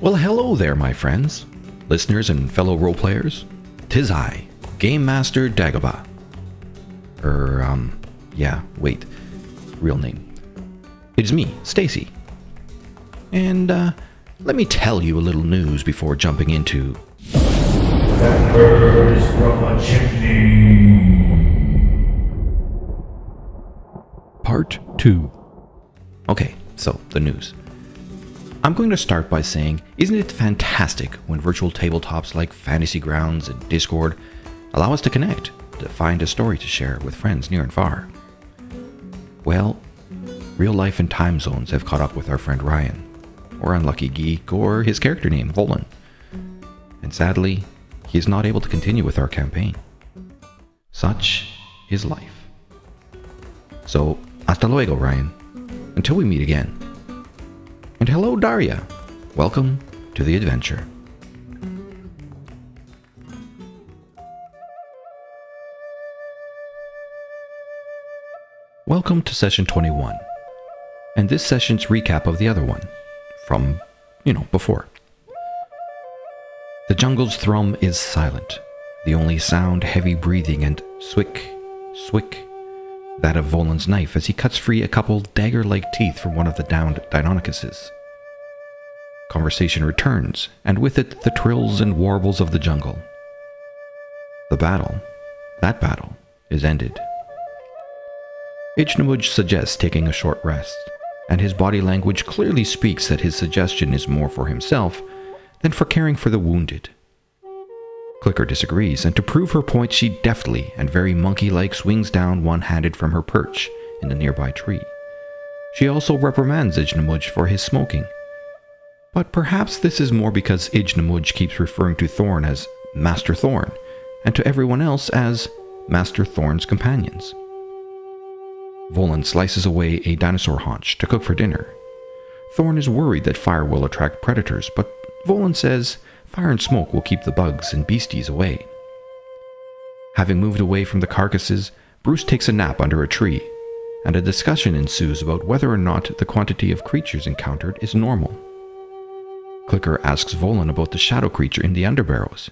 Well, hello there, my friends, listeners and fellow role players. Tis I, Game Master Dagobah. Er, um, yeah, wait. Real name. It's me, Stacy. And, uh, let me tell you a little news before jumping into. That burns from a chimney. Part 2. Okay, so the news. I'm going to start by saying, isn't it fantastic when virtual tabletops like Fantasy Grounds and Discord allow us to connect, to find a story to share with friends near and far? Well, real life and time zones have caught up with our friend Ryan, or Unlucky Geek, or his character name, Volan. And sadly, he is not able to continue with our campaign. Such is life. So, hasta luego, Ryan. Until we meet again. And hello, Daria. Welcome to the adventure. Welcome to session 21. And this session's recap of the other one. From, you know, before. The jungle's thrum is silent. The only sound heavy breathing and swick, swick, that of Volan's knife as he cuts free a couple dagger like teeth from one of the downed Deinonychuses. Conversation returns, and with it the trills and warbles of the jungle. The battle, that battle, is ended. Ijnamuj suggests taking a short rest, and his body language clearly speaks that his suggestion is more for himself than for caring for the wounded. Clicker disagrees, and to prove her point, she deftly and very monkey like swings down one handed from her perch in the nearby tree. She also reprimands Ijnamuj for his smoking. But perhaps this is more because Ijnamuj keeps referring to Thorn as Master Thorn, and to everyone else as Master Thorn's companions. Volan slices away a dinosaur haunch to cook for dinner. Thorn is worried that fire will attract predators, but Volan says fire and smoke will keep the bugs and beasties away. Having moved away from the carcasses, Bruce takes a nap under a tree, and a discussion ensues about whether or not the quantity of creatures encountered is normal. Clicker asks Volan about the shadow creature in the underbarrows,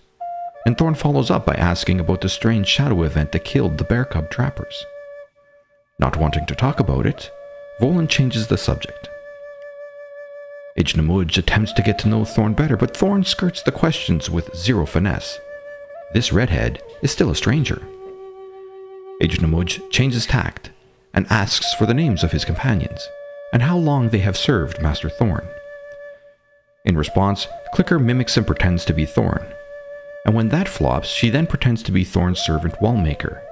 and Thorn follows up by asking about the strange shadow event that killed the bear cub trappers. Not wanting to talk about it, Volan changes the subject. Ijnamuj attempts to get to know Thorn better, but Thorn skirts the questions with zero finesse. This redhead is still a stranger. Ijnamuj changes tact and asks for the names of his companions and how long they have served Master Thorn. In response, Clicker mimics and pretends to be Thorn, and when that flops, she then pretends to be Thorn's servant Wallmaker.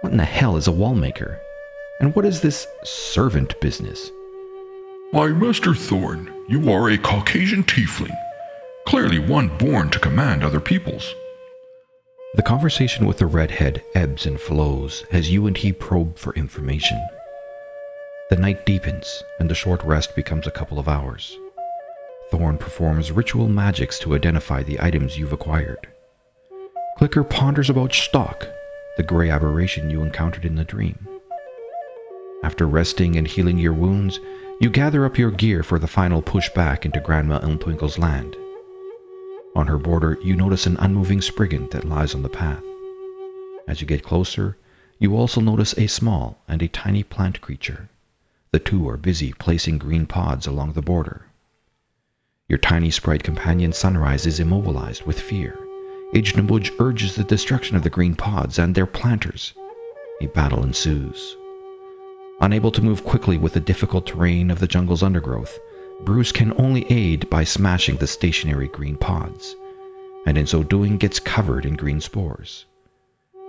What in the hell is a Wallmaker? And what is this servant business? Why, Master Thorn, you are a Caucasian tiefling, clearly one born to command other peoples. The conversation with the redhead ebbs and flows as you and he probe for information. The night deepens, and the short rest becomes a couple of hours. Thorn performs ritual magics to identify the items you've acquired. Clicker ponders about Stock, the gray aberration you encountered in the dream. After resting and healing your wounds, you gather up your gear for the final push back into Grandma Elmtwinkle's land. On her border, you notice an unmoving spriggan that lies on the path. As you get closer, you also notice a small and a tiny plant creature. The two are busy placing green pods along the border. Your tiny sprite companion Sunrise is immobilized with fear. Ijnamuj urges the destruction of the green pods and their planters. A battle ensues. Unable to move quickly with the difficult terrain of the jungle's undergrowth, Bruce can only aid by smashing the stationary green pods, and in so doing gets covered in green spores.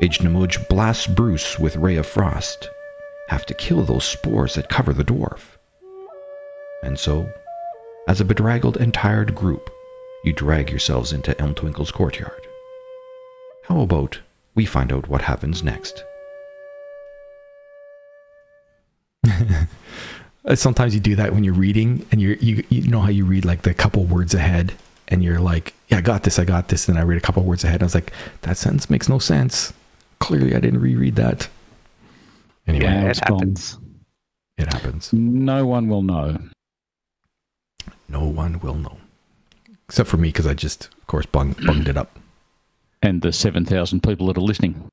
Ijnamuj blasts Bruce with Ray of Frost. Have to kill those spores that cover the dwarf. And so, as a bedraggled and tired group, you drag yourselves into Elmtwinkle's courtyard. How about we find out what happens next? Sometimes you do that when you're reading, and you're, you you know how you read like the couple words ahead, and you're like, "Yeah, I got this, I got this." And I read a couple words ahead, and I was like, "That sentence makes no sense." Clearly, I didn't reread that. Anyway, Yeah, it it happens. it happens. No one will know. No one will know. except for me because I just, of course, bung, bunged it up. And the 7,000 people that are listening.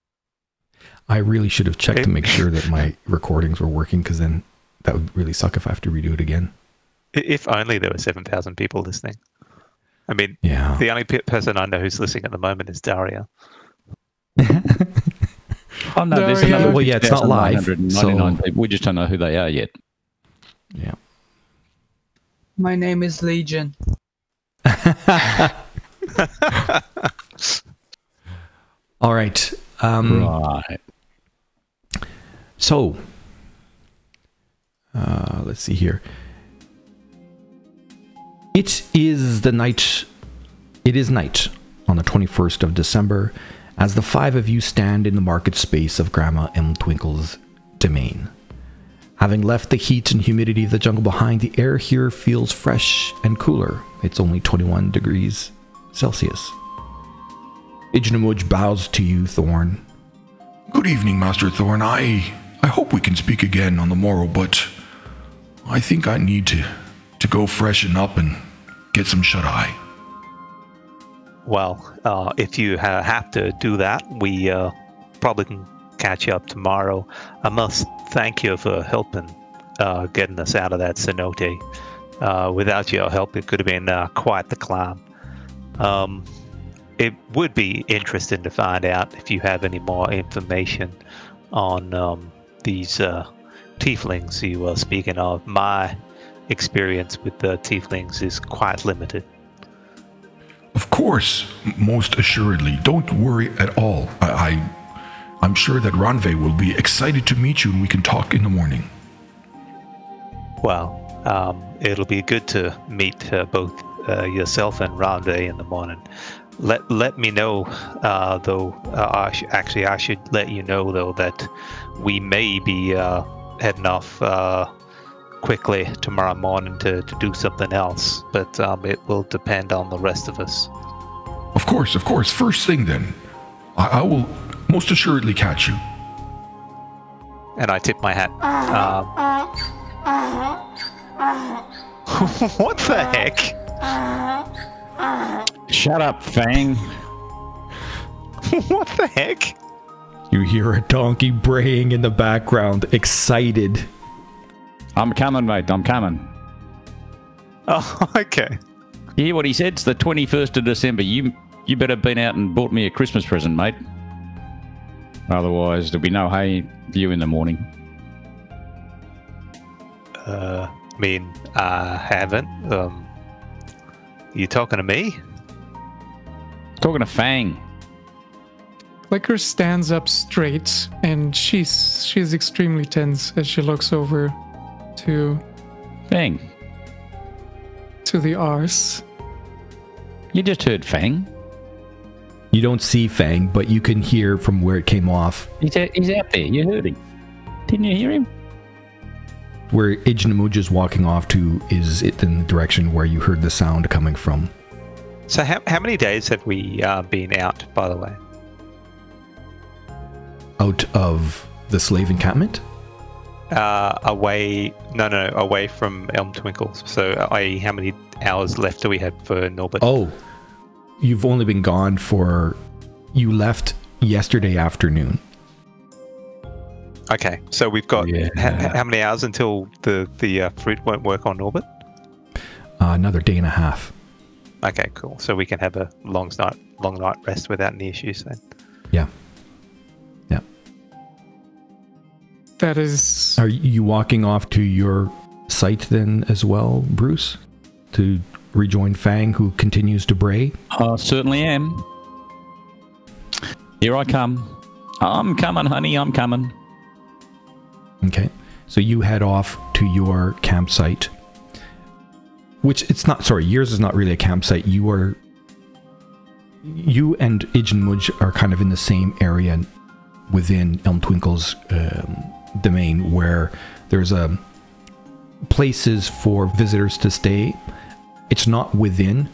I really should have checked to make sure that my recordings were working because then that would really suck if I have to redo it again. If only there were 7,000 people listening. I mean, Yeah. the only person I know who's listening at the moment is Daria. Oh, no, there's Daria. another Well, yeah, it's not live, 6,999 so- people. We just don't know who they are yet. Yeah. My name is Legion. All right. Um, Right. So, uh, let's see here. It is the night. It is night on the 21st of December as the five of you stand in the market space of Grandma Elmtwinkle's domain. Having left the heat and humidity of the jungle behind, the air here feels fresh and cooler. It's only 21 degrees Celsius. Ijnamuj bows to you, Thorn, Good evening, Master Thorn. I I hope we can speak again on the morrow, but I think I need to to go freshen up and get some shut eye. Well, uh, if you ha- have to do that, we uh, probably can catch you up tomorrow. I must thank you for helping uh, getting us out of that cenote. Uh, without your help, it could have been uh, quite the climb. Um, it would be interesting to find out if you have any more information on um, these uh, tieflings you were speaking of. My experience with the tieflings is quite limited. Of course, most assuredly. Don't worry at all. I, I I'm sure that Ranve will be excited to meet you and we can talk in the morning. Well, um, it'll be good to meet uh, both uh, yourself and Rande in the morning. Let let me know, uh, though. Uh, I sh- actually, I should let you know though that we may be uh, heading off uh, quickly tomorrow morning to, to do something else, but um, it will depend on the rest of us. Of course, of course. First thing then, I, I will most assuredly catch you. And I tip my hat. Um, what the heck? Shut up, Fang. what the heck? You hear a donkey braying in the background, excited. I'm coming, mate. I'm coming. Oh, okay. You hear what he said? It's the 21st of December. You you better been out and bought me a Christmas present, mate. Otherwise, there'll be no hay for you in the morning. Uh, I mean, I haven't. Um, you talking to me? Talking to Fang. Clicker stands up straight, and she's she's extremely tense as she looks over to Fang. to the arse. You just heard Fang. You don't see Fang, but you can hear from where it came off, He's out, he's out there. You heard him. Didn't you hear him? where Ijnamuj is walking off to is it in the direction where you heard the sound coming from. So, how, how many days have we uh, been out, by the way? Out of the slave encampment? Uh, away, no, no, away from Elm Twinkles. So, i.e., how many hours left do we have for Norbert? Oh, you've only been gone for. You left yesterday afternoon. Okay, so we've got Yeah. ha- how many hours until the the uh, fruit won't work on Norbert? Uh, another day and a half. Okay, cool. So we can have a long night, long night rest without any issues then. Yeah. Yeah. That is Are you walking off to your site then as well, Bruce? To rejoin Fang, who continues to bray? I certainly am. Here I come. I'm coming, honey. I'm coming. Okay. So you head off to your campsite, which it's not, sorry, yours is not really a campsite. You are, you and Ijnamuj are kind of in the same area within Elm Twinkle's um, domain where there's a places for visitors to stay. It's not within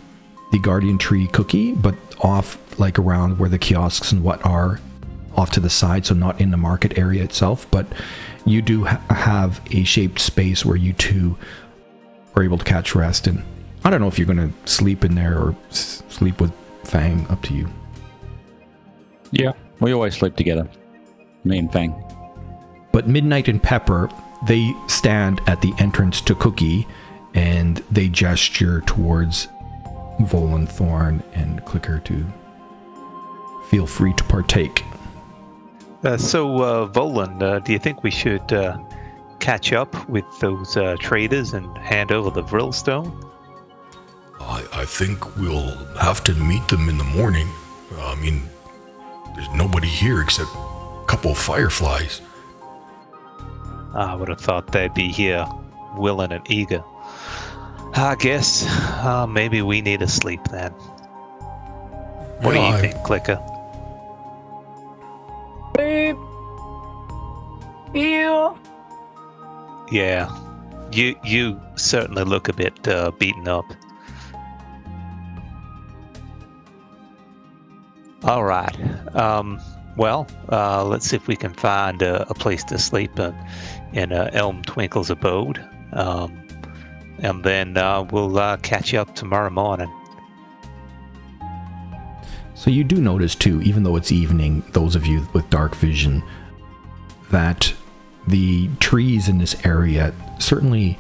the Guardian Tree cookie, but off like around where the kiosks and what are off to the side, so not in the market area itself, but you do ha- have a shaped space where you two are able to catch rest and I don't know if you're going to sleep in there or s- sleep with Fang. Up to you. Yeah, we always sleep together. Me and Fang. But Midnight and Pepper, they stand at the entrance to Cookie and they gesture towards Volan Thorn and Clicker to feel free to partake. Uh, so, uh, Volan, uh, do you think we should uh, catch up with those uh, traders and hand over the Vrillstone? I, I think we'll have to meet them in the morning. I mean, there's nobody here except a couple of fireflies. I would have thought they'd be here, willing and eager. I guess uh, maybe we need to sleep then. What do you I- think, Clicker? Babe. Yeah. Yeah, you you certainly look a bit uh, beaten up. All right. Um, well, uh, let's see if we can find a, a place to sleep in, in uh, Elm Twinkle's abode, um, and then uh, we'll uh, catch you up tomorrow morning. So you do notice too, even though it's evening, those of you with dark vision, that the trees in this area certainly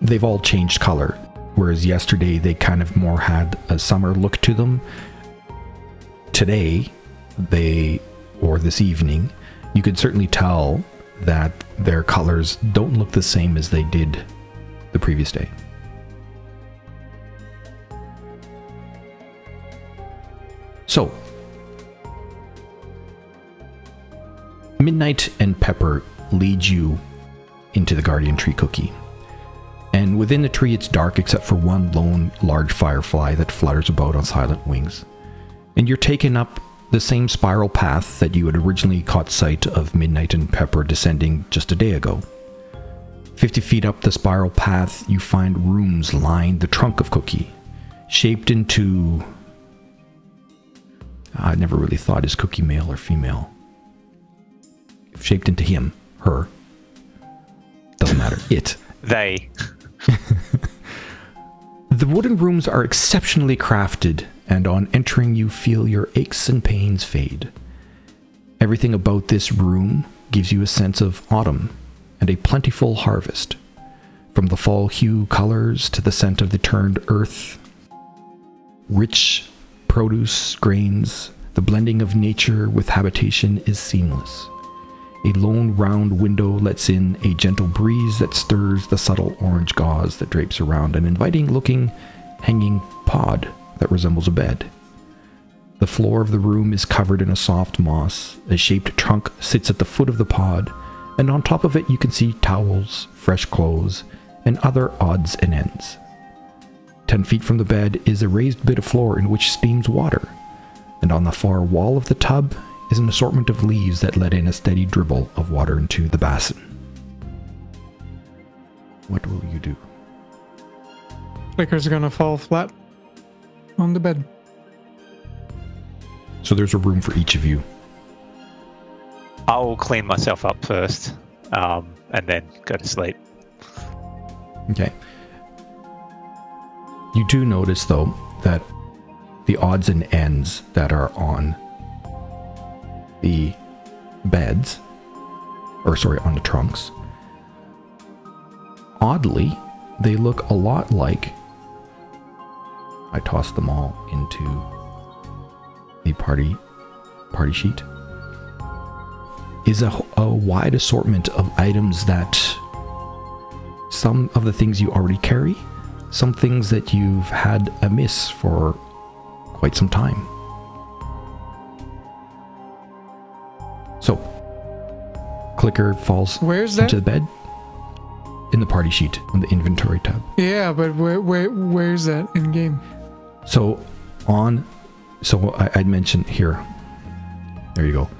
they've all changed color. Whereas yesterday they kind of more had a summer look to them. Today, they or this evening, you could certainly tell that their colors don't look the same as they did the previous day. So, Midnight and Pepper lead you into the Guardian Tree Cookie. And within the tree, it's dark except for one lone large firefly that flutters about on silent wings. And you're taken up the same spiral path that you had originally caught sight of Midnight and Pepper descending just a day ago. 50 feet up the spiral path, you find rooms lined the trunk of Cookie, shaped into I never really thought is Cookie male or female. Shaped into him, her. Doesn't matter. It. They. The wooden rooms are exceptionally crafted, and on entering, you feel your aches and pains fade. Everything about this room gives you a sense of autumn and a plentiful harvest. From the fall hue colors to the scent of the turned earth, rich produce, grains, the blending of nature with habitation is seamless. A lone round window lets in a gentle breeze that stirs the subtle orange gauze that drapes around an inviting looking hanging pod that resembles a bed. The floor of the room is covered in a soft moss. A shaped trunk sits at the foot of the pod, and on top of it you can see towels, fresh clothes, and other odds and ends. Ten feet from the bed is a raised bit of floor in which steams water, and on the far wall of the tub is an assortment of leaves that let in a steady dribble of water into the basin. What will you do? Clicker's gonna fall flat on the bed. So there's a room for each of you. I'll clean myself up first, um, and then go to sleep. Okay. You do notice, though, that the odds and ends that are on the beds, or sorry, on the trunks, oddly, they look a lot like. I tossed them all into the party party sheet. Is a, a wide assortment of items that some of the things you already carry, some things that you've had amiss for quite some time. Clicker falls Where's that? into the bed in the party sheet on the inventory tab. Yeah, but where, where where's that in game? So, on, so I, I'd mentioned here. There you go.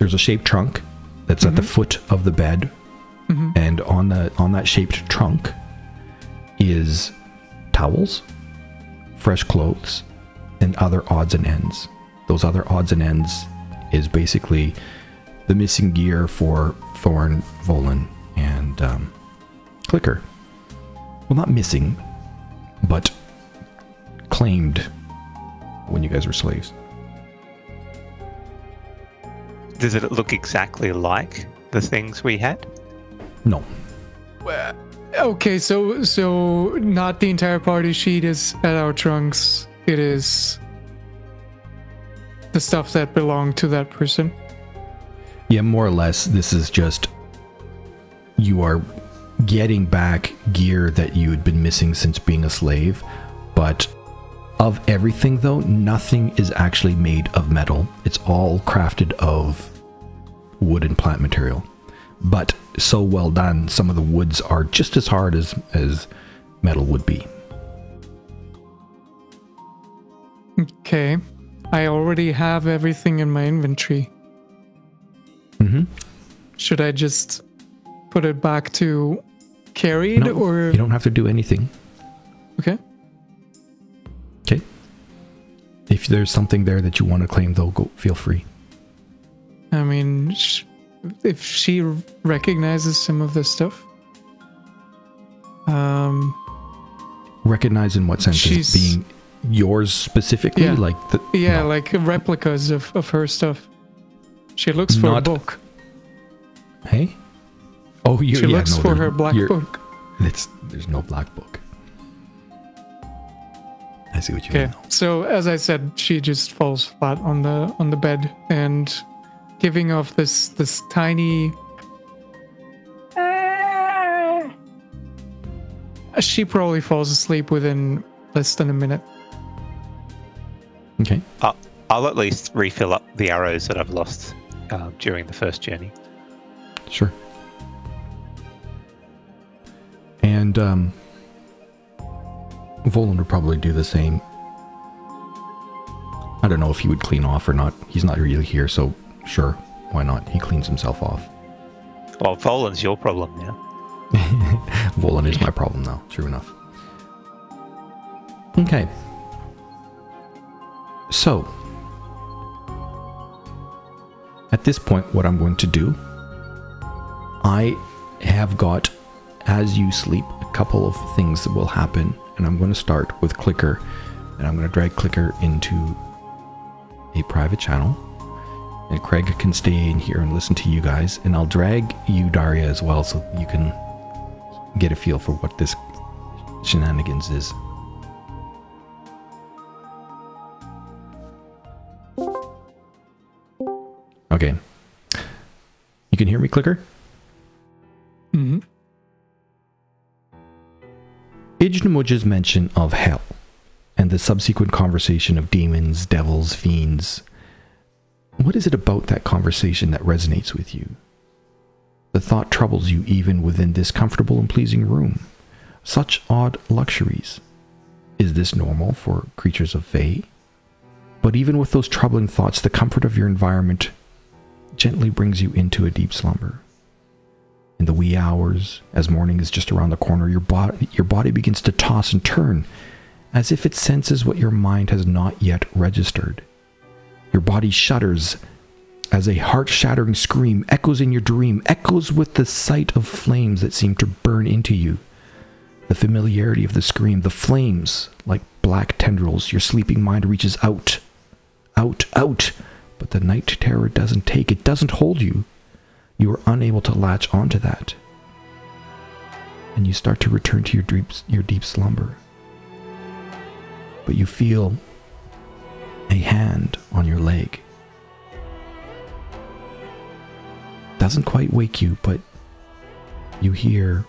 There's a shaped trunk that's at the mm-hmm. foot of the bed mm-hmm. and on the on that shaped trunk is towels, fresh clothes, and other odds and ends. Those other odds and ends is basically the missing gear for Thorn, Volan, and um, Clicker. well, not missing, but claimed when you guys were slaves. Does it look exactly like the things we had? No. Okay, so so not the entire party sheet is at our trunks. It is the stuff that belonged to that person. Yeah, more or less, this is just you are getting back gear that you had been missing since being a slave. But of everything, though, nothing is actually made of metal. It's all crafted of wood and plant material. But so well done, some of the woods are just as hard as, as metal would be. Okay. I already have everything in my inventory. Mm-hmm. Should I just put it back to carried No, or you don't have to do anything. okay? Okay. If there's something there that you want to claim, though, go feel free. I mean, sh- if she recognizes some of this stuff, um, Recognize in what sense She's- being yours specifically, Yeah. like the yeah, no. like replicas of of her stuff. She looks for Not- a book. Hey. Oh, you She yeah, looks no, for her black book. It's there's no black book. I see what you Okay, mean. so as I said, she just falls flat on the on the bed and giving off this this tiny. She probably falls asleep within less than a minute. Okay. Uh, I'll at least refill up the arrows that I've lost uh, during the first journey. Sure. And um Volan would probably do the same. I don't know if he would clean off or not. He's not really here, so sure, why not? He cleans himself off. Well, Volan's your problem now. Volan is my problem now, true enough. Okay. So, at this point, what I'm going to do, I have got, as you sleep, a couple of things that will happen, and I'm going to start with Clicker, and I'm going to drag Clicker into a private channel, and Craig can stay in here and listen to you guys, and I'll drag you, Daria, as well, so you can get a feel for what this shenanigans is. Okay. You can hear me, Clicker? hmm Ijnamuj's mention of hell and the subsequent conversation of demons, devils, fiends. What is it about that conversation that resonates with you? The thought troubles you even within this comfortable and pleasing room. Such odd luxuries. Is this normal for creatures of Fae? But even with those troubling thoughts, the comfort of your environment gently brings you into a deep slumber. In the wee hours, as morning is just around the corner, your body, your body begins to toss and turn, as if it senses what your mind has not yet registered. Your body shudders as a heart shattering scream echoes in your dream, echoes with the sight of flames that seem to burn into you. The familiarity of the scream, the flames, like black tendrils, your sleeping mind reaches out, out, out, but the night terror doesn't take, it doesn't hold you. You are unable to latch onto that. And you start to return to your deep, your deep slumber. But you feel a hand on your leg. Doesn't quite wake you, but you hear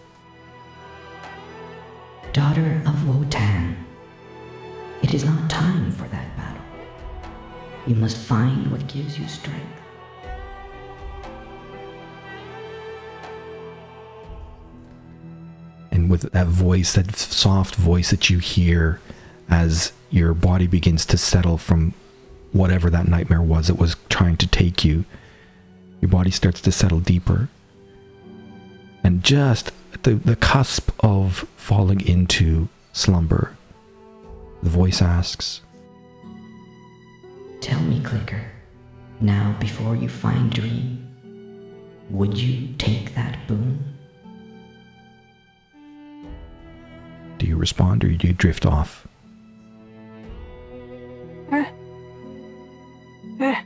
Daughter of Wotan, it is not time for that battle. You must find what gives you strength. and with that voice, that soft voice that you hear as your body begins to settle from whatever that nightmare was that was trying to take you, your body starts to settle deeper. And just at the, the cusp of falling into slumber, the voice asks, Tell me, Clicker, now before you find Dream, would you take that boon? Do you respond or do you drift off? Eh. Eh.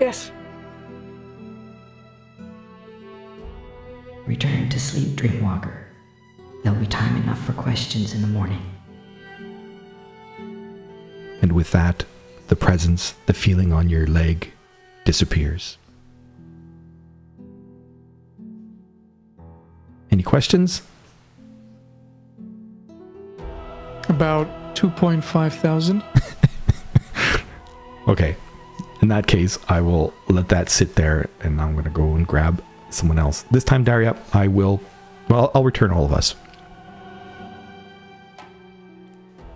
Yes. Return to sleep, Dreamwalker. There'll be time enough for questions in the morning. And with that, the presence, the feeling on your leg disappears. Any questions? About 2.5 thousand. Okay. In that case, I will let that sit there and I'm going to go and grab someone else. This time, Daria, I will. Well, I'll return all of us.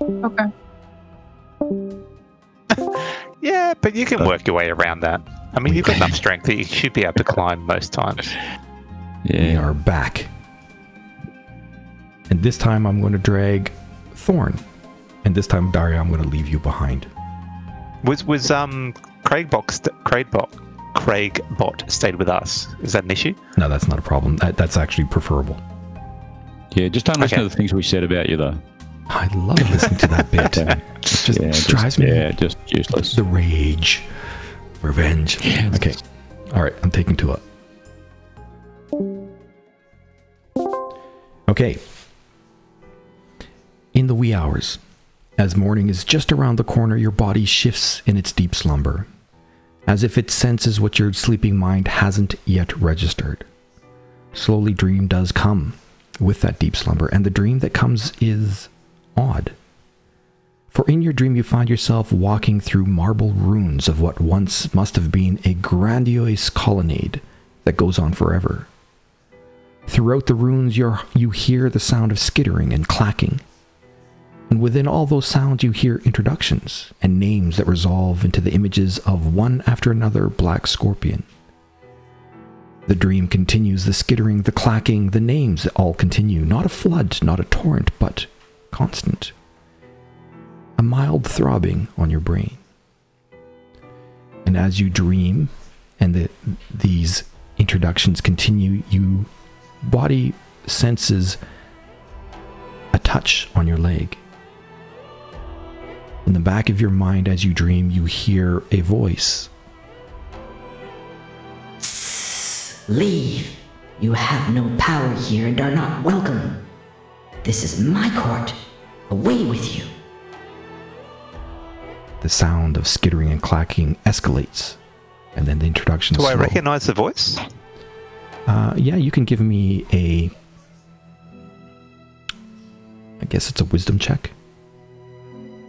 Okay. Yeah, but you can work your way around that. I mean, you've got enough strength that you should be able to climb most times. We are back. And this time I'm going to drag Thorn. And this time, Daria, I'm going to leave you behind. Was was um Craig Bot st- Craig Bot Craig Bot stayed with us? Is that an issue? No, that's not a problem. That, that's actually preferable. Yeah, just don't listen Okay. to the things we said about you, though. I love listening to that bit. It just Yeah, just- drives me Yeah, just useless. the rage, revenge. Okay. All right, I'm taking Tua. Okay. In the wee hours, as morning is just around the corner, your body shifts in its deep slumber, as if it senses what your sleeping mind hasn't yet registered. Slowly, dream does come with that deep slumber, and the dream that comes is odd. For in your dream, you find yourself walking through marble ruins of what once must have been a grandiose colonnade that goes on forever. Throughout the ruins, you hear the sound of skittering and clacking. And within all those sounds, you hear introductions and names that resolve into the images of one after another black scorpion. The dream continues, the skittering, the clacking, the names that all continue. Not a flood, not a torrent, but constant a mild throbbing on your brain. And as you dream and the, these introductions continue, you body senses a touch on your leg. In the back of your mind as you dream, you hear a voice. Leave. You have no power here and are not welcome. This is my court. Away with you. The sound of skittering and clacking escalates. And then the introduction Do I recognize the voice? Uh, yeah, you can give me a. I guess it's a wisdom check.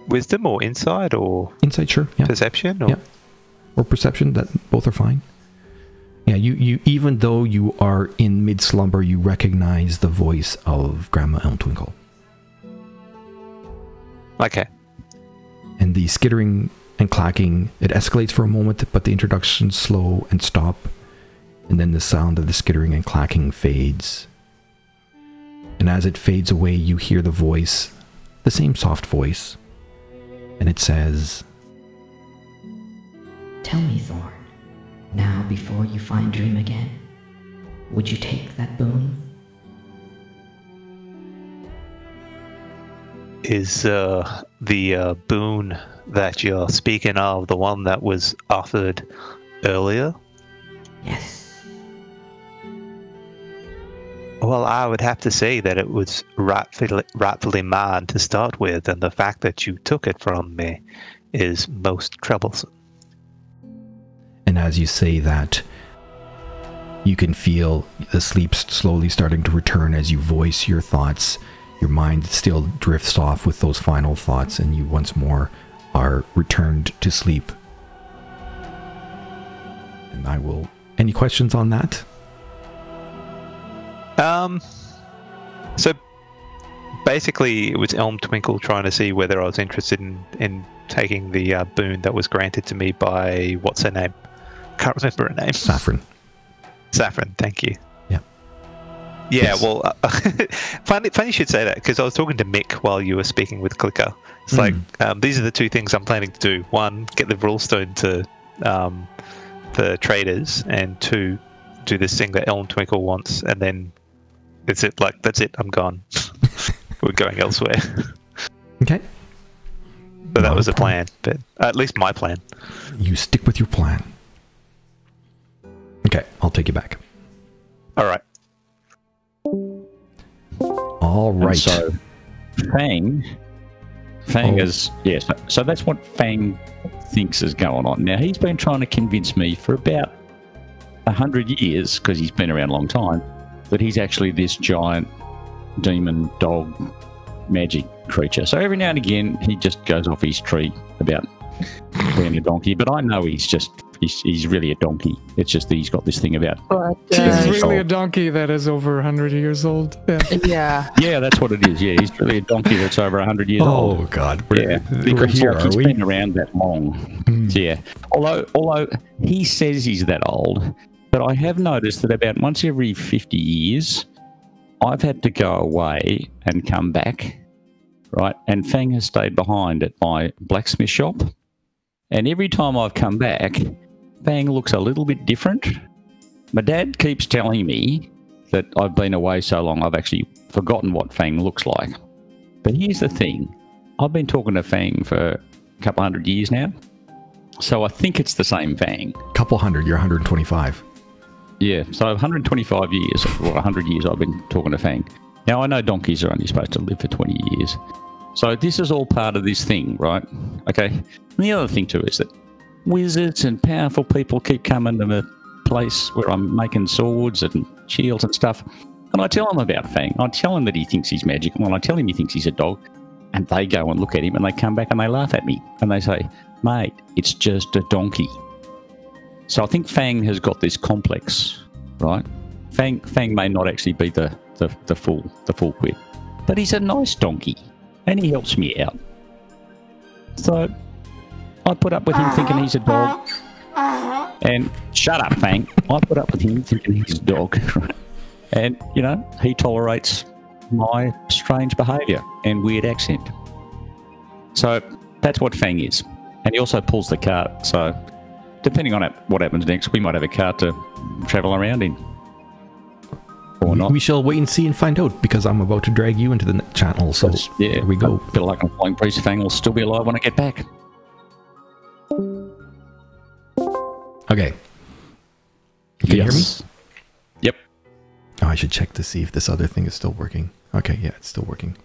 Wisdom or insight or Insight, sure. Yeah. perception? Or Yeah. Or perception. That both are fine. Yeah, you, you even though you are in mid slumber, you recognize the voice of Grandma Elmtwinkle. Okay. And the skittering and clacking, it escalates for a moment, but the introductions slow and stop. And then the sound of the skittering and clacking fades. And as it fades away, you hear the voice, the same soft voice. And it says, Tell me, Thorn. Now, before you find Dream again, would you take that boon? Is uh, the uh, boon that you're speaking of the one that was offered earlier? Yes. Well, I would have to say that it was rightfully, rightfully mine to start with, and the fact that you took it from me is most troublesome. And as you say that, you can feel the sleep slowly starting to return as you voice your thoughts. Your mind still drifts off with those final thoughts, and you once more are returned to sleep. And I will. Any questions on that? Um, so basically, it was Elm Twinkle trying to see whether I was interested in, in taking the uh, boon that was granted to me by what's her name? Can't remember her name. Saffron. Saffron, thank you. Yeah. Yeah, Yes. well, uh, funny, funny you should say that because I was talking to Mick while you were speaking with Clicker. It's like um, these are the two things I'm planning to do. One, get the rule stone to um, the traders and to do this thing that Elm Twinkle wants, and then that's it. Like that's it. I'm gone. We're going elsewhere. Okay. So that was a plan, but uh, at least my plan. You stick with your plan. Okay, I'll take you back. All right. All right. And so Fang, Fang Oh. is yes. so that's what Fang thinks is going on. Now he's been trying to convince me for about a hundred years because he's been around a long time that he's actually this giant demon dog magic creature. So every now and again he just goes off his tree about being a donkey, but I know he's just he's, he's really a donkey. It's just that he's got this thing about But He's uh, really a donkey that is over 100 years old. Yeah. yeah. yeah, that's what it is. Yeah, he's really a donkey that's over hundred years old. oh God, we're, Yeah, we're because here, like, are he's we? been around that long. Hmm. Yeah. Although, although he says he's that old, but I have noticed that about once every fifty years, I've had to go away and come back. Right, and Fang has stayed behind at my blacksmith shop, and every time I've come back, Fang looks a little bit different. My dad keeps telling me that I've been away so long, I've actually forgotten what Fang looks like. But here's the thing I've been talking to Fang for a couple hundred years now. So I think it's the same Fang. Couple hundred. You're 125. Yeah, so 125 years, or 100 years I've been talking to Fang. Now I know donkeys are only supposed to live for 20 years. So this is all part of this thing, right? Okay. And the other thing too is that wizards and powerful people keep coming to the place where I'm making swords and shields and stuff. And I tell them about Fang. I tell him that he thinks he's magical, and I tell him he thinks he's a dog. And they go and look at him and they come back and they laugh at me. And they say, mate, it's just a donkey. So I think Fang has got this complex, right? Fang Fang may not actually be the, the, the full the full quid. But he's a nice donkey. And he helps me out. So I put up with him thinking he's a dog. And shut up, Fang. I put up with him thinking he's a dog. right? And, you know, he tolerates my strange behaviour and weird accent. So that's what Fang is. And he also pulls the cart. So depending on what happens next, we might have a car to travel around in. Or not. We shall wait and see and find out because I'm about to drag you into the channel. So That's- yeah, there we go. Bit of luck and flying priest Fang will still be alive when I get back. Okay. Can you hear me? Yep. Oh, I should check to see if this other thing is still working. Okay, yeah, it's still working.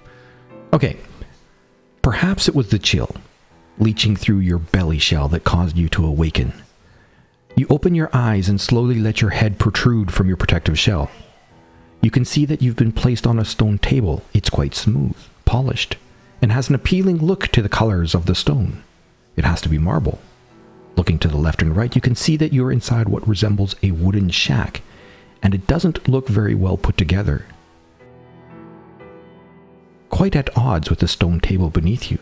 Okay. Perhaps it was the chill leaching through your belly shell that caused you to awaken. You open your eyes and slowly let your head protrude from your protective shell. You can see that you've been placed on a stone table. It's quite smooth, polished, and has an appealing look to the colors of the stone. It has to be marble. Looking to the left and right, you can see that you're inside what resembles a wooden shack, and it doesn't look very well put together. Quite at odds with the stone table beneath you.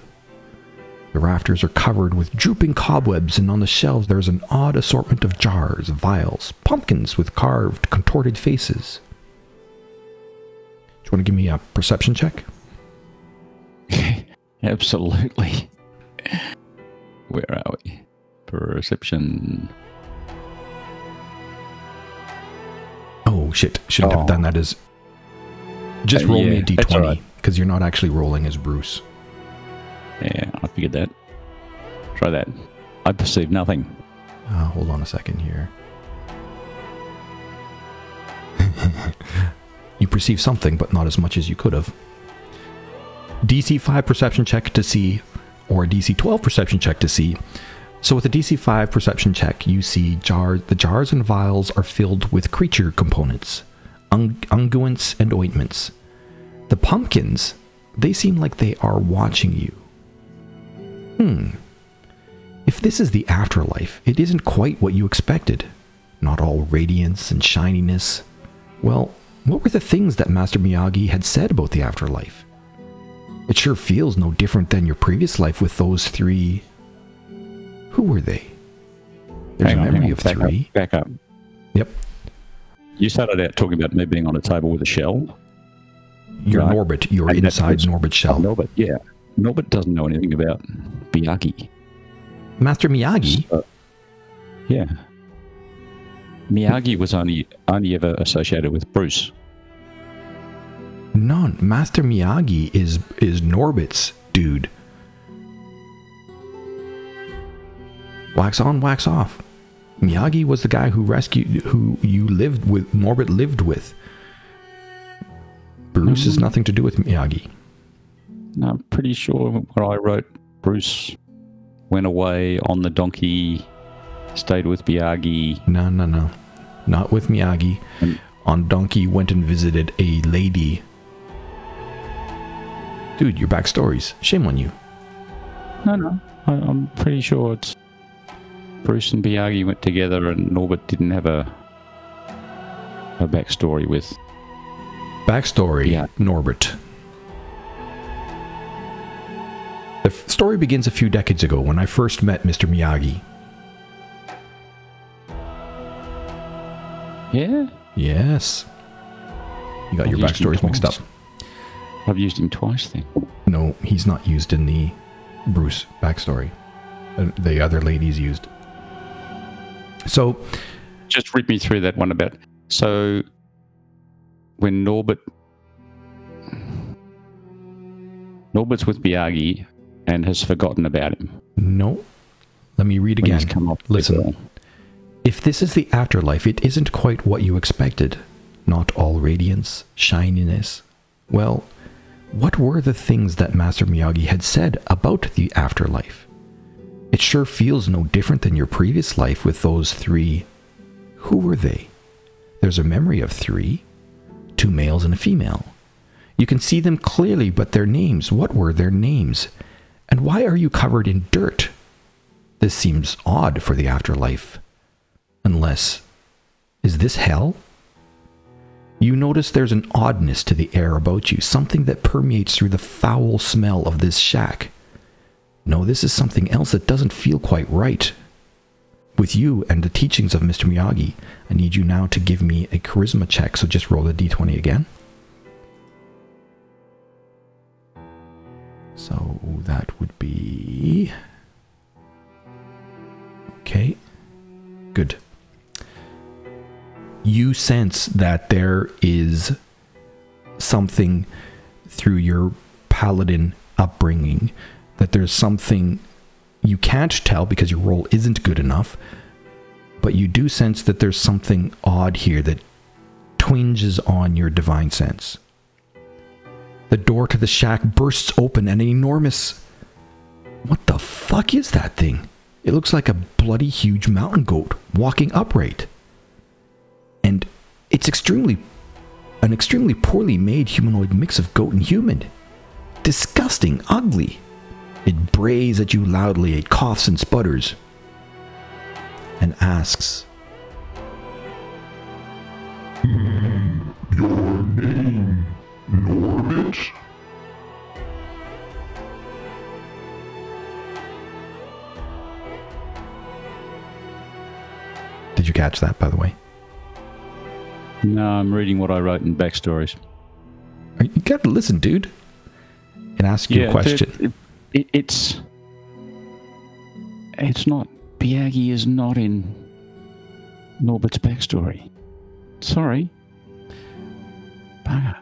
The rafters are covered with drooping cobwebs, and on the shelves there's an odd assortment of jars, vials, pumpkins with carved, contorted faces. Do you want to give me a perception check? Absolutely. Where are we? Perception. Oh shit! Shouldn't Oh. have done that as. Just Uh, roll me yeah, a that's all d20 right. because you're not actually rolling as Bruce. Yeah, I figured that. Try that. I perceive nothing. Uh, hold on a second here. you perceive something, but not as much as you could have. DC 5 perception check to see, or DC 12 perception check to see. So with a DC 5 perception check, you see jar the jars and vials are filled with creature components, ung- unguents and ointments. The pumpkins, they seem like they are watching you. Hmm. If this is the afterlife, it isn't quite what you expected. Not all radiance and shininess. Well, what were the things that Master Miyagi had said about the afterlife? It sure feels no different than your previous life with those three. Who were they? There's Hang a memory on, of back three. Up, back up. Yep. You started out talking about me being on a table with a shell. You're Right. Norbit. You're And inside Norbit's Oh, shell. Norbert, yeah. Norbert doesn't know anything about Miyagi. Master Miyagi? Uh, Yeah. Miyagi was only only ever associated with Bruce. No, Master Miyagi is is Norbit's dude. Wax on, wax off. Miyagi was the guy who rescued, who you lived with, Norbit lived with. Bruce has nothing to do with Miyagi. I'm pretty sure what I wrote Bruce went away on the donkey, stayed with Miyagi. No, no, no. Not with Miyagi. On Donkey went and visited a lady. Dude, your backstories. Shame on you. No, no. I, I'm pretty sure it's Bruce and Miyagi went together, and Norbert didn't have a a backstory with. Backstory Yeah. Norbert. The story begins a few decades ago when I first met Mr. Miyagi. Yeah, Yes. You got I've your backstories mixed up. I've used him twice then. No, he's not used in the Bruce backstory. Uh, The other lady's used. So, Just read me through that one a bit. So, when Norbert. Norbert's with Miyagi and has forgotten about him. no. Let me read again. Listen. If this is the afterlife, it isn't quite what you expected. Not all radiance, shininess. Well, what were the things that Master Miyagi had said about the afterlife? It sure feels no different than your previous life with those three. Who were they? There's a memory of three two males and a female. You can see them clearly, but their names, what were their names? And why are you covered in dirt? This seems odd for the afterlife. Unless. Is this hell? You notice there's an oddness to the air about you, something that permeates through the foul smell of this shack. No, this is something else that doesn't feel quite right. With you and the teachings of Mr. Miyagi, I need you now to give me a charisma check, so just roll the d20 again. So that would be. Okay. Good. You sense that there is something through your paladin upbringing, that there's something you can't tell because your roll isn't good enough, but you do sense that there's something odd here that twinges on your divine sense. The door to the shack bursts open and an enormous. What the fuck is that thing? It looks like a bloody huge mountain goat walking upright. And it's extremely. an extremely poorly made humanoid mix of goat and human. Disgusting, ugly. It brays at you loudly, it coughs and sputters, and asks, Your name, Norbit? Did you catch that, by the way? No, I'm reading what I wrote in backstories. You gotta listen, dude. It asks you a the- question. It, it, it's it's not Miyagi is not in Norbert's backstory. Sorry. Bugger.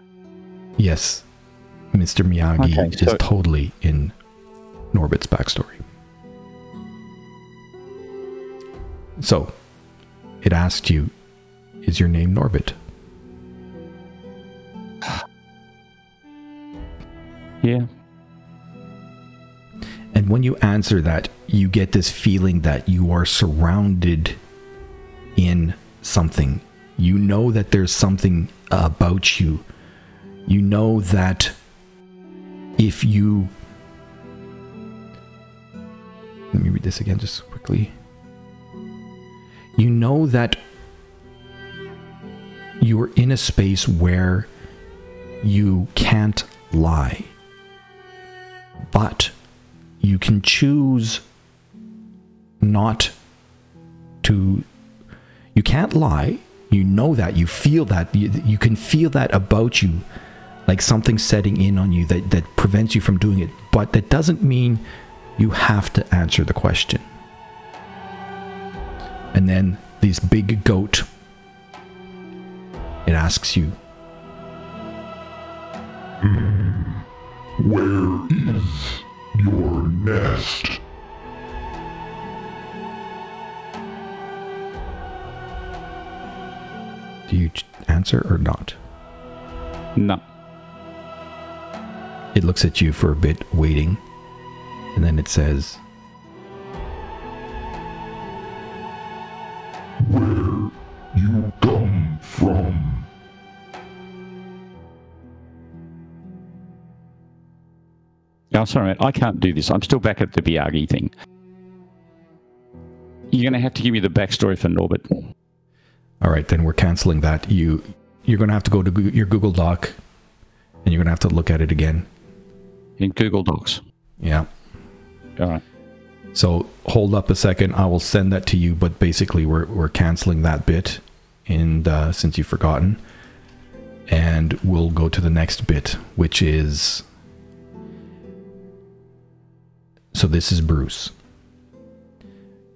Yes, Mr. Miyagi Okay, is so- totally in Norbit's backstory. So, it asked you, is your name Norbit? Yeah. And when you answer that, you get this feeling that you are surrounded in something. You know that there's something about you. You know that if you. Let me read this again just quickly. You know that you're in a space where you can't lie. But you can choose not to you can't lie you know that you feel that you, you can feel that about you like something setting in on you that, that prevents you from doing it but that doesn't mean you have to answer the question And then this big goat, it asks you, Where is your nest? do you answer or not? No. It looks at you for a bit, waiting, and then it says, Where you come from? Yeah, I'm sorry. I can't do this. I'm still back at the Miyagi thing. You're going to have to give me the backstory for Norbert. All right, then we're canceling that. You you're going to have to go to your Google Doc and you're going to have to look at it again. In Google Docs. Yeah. All right. So hold up a second. I will send that to you. But basically, we're we're canceling that bit, and uh, since you've forgotten, and we'll go to the next bit, which is. So this is Bruce.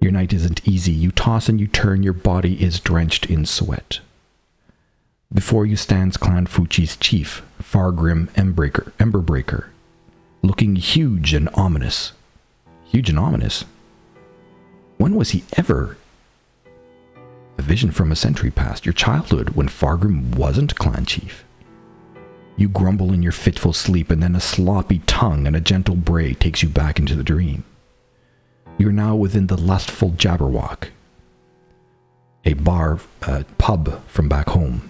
Your night isn't easy. You toss and you turn. Your body is drenched in sweat. Before you stands Clan Fuchi's chief, Fargrim Emberbreaker, Emberbreaker, looking huge and ominous. Huge and ominous. When was he ever? A vision from a century past, your childhood, when Fargrim wasn't clan chief. You grumble in your fitful sleep, and then a sloppy tongue and a gentle bray takes you back into the dream. You're now within the lustful Jabberwock, a bar, a pub from back home.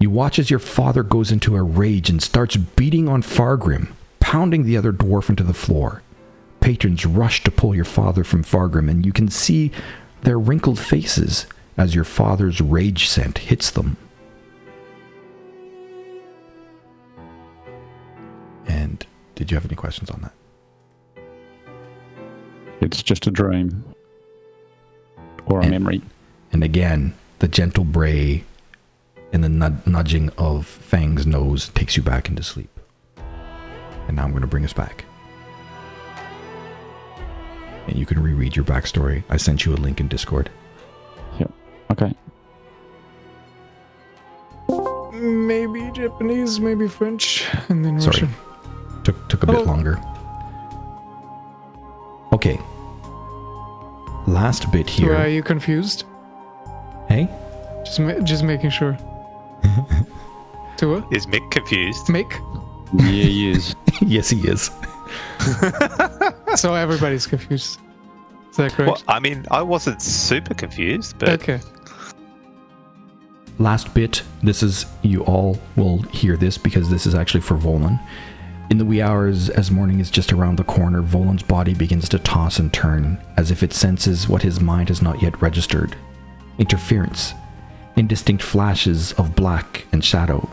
You watch as your father goes into a rage and starts beating on Fargrim, pounding the other dwarf into the floor. Patrons rush to pull your father from Fargrim, and you can see their wrinkled faces as your father's rage scent hits them. And did you have any questions on that? It's just a dream or a And- memory. And again, the gentle bray and the nud- nudging of Fang's nose takes you back into sleep. And now I'm going to bring us back. And you can reread your backstory. I sent you a link in Discord. Yep. Okay. Maybe Japanese, maybe French, and then Sorry. Russian. Took took a bit Oh. longer. Okay. Last bit here. So are you confused? Hey, Just ma- just making sure. Tua? Is Mick confused? Mick? Yeah, he is. yes, he is. So everybody's confused. Is that correct? Well, I mean, I wasn't super confused, but okay. Last bit. This is you all will hear this because this is actually for Volan. In the wee hours, as morning is just around the corner, Volan's body begins to toss and turn, as if it senses what his mind has not yet registered. Interference. Indistinct flashes of black and shadow.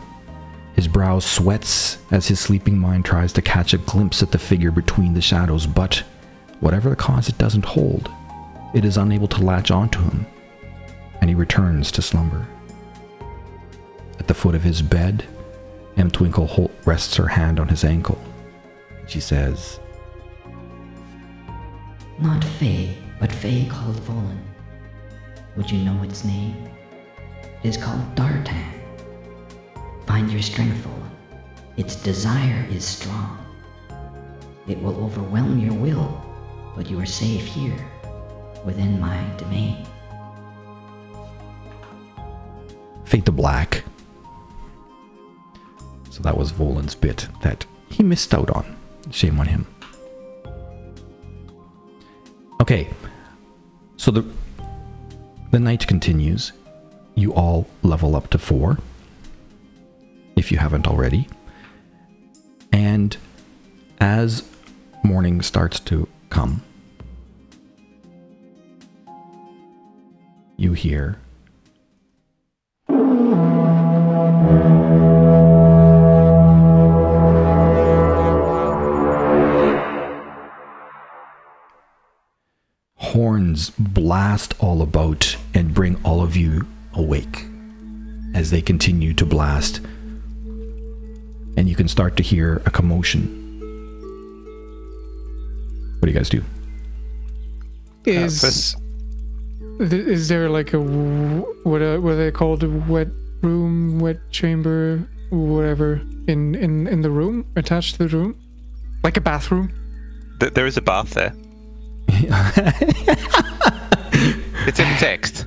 His brow sweats as his sleeping mind tries to catch a glimpse at the figure between the shadows, but whatever the cause, it doesn't hold. It is unable to latch onto him, and he returns to slumber. At the foot of his bed, Elmtwinkle Holt rests her hand on his ankle. She says, Not Fae, but Fae called Volan. Would you know its name? It is called Dartan. Find your strength, Volan. Its desire is strong. It will overwhelm your will, but you are safe here, within my domain. Fade to black. So that was Volan's bit that he missed out on. Shame on him. Okay. So the the night continues. You all level up to 4 if you haven't already. And as morning starts to come, you hear horns blast all about and bring all of you awake as they continue to blast. And you can start to hear a commotion. What do you guys do? Is uh, first- th- is there like a what are, what are they called? Wet room, wet chamber, whatever in in in the room attached to the room, like a bathroom. Th- there is a bath there. It's in the text.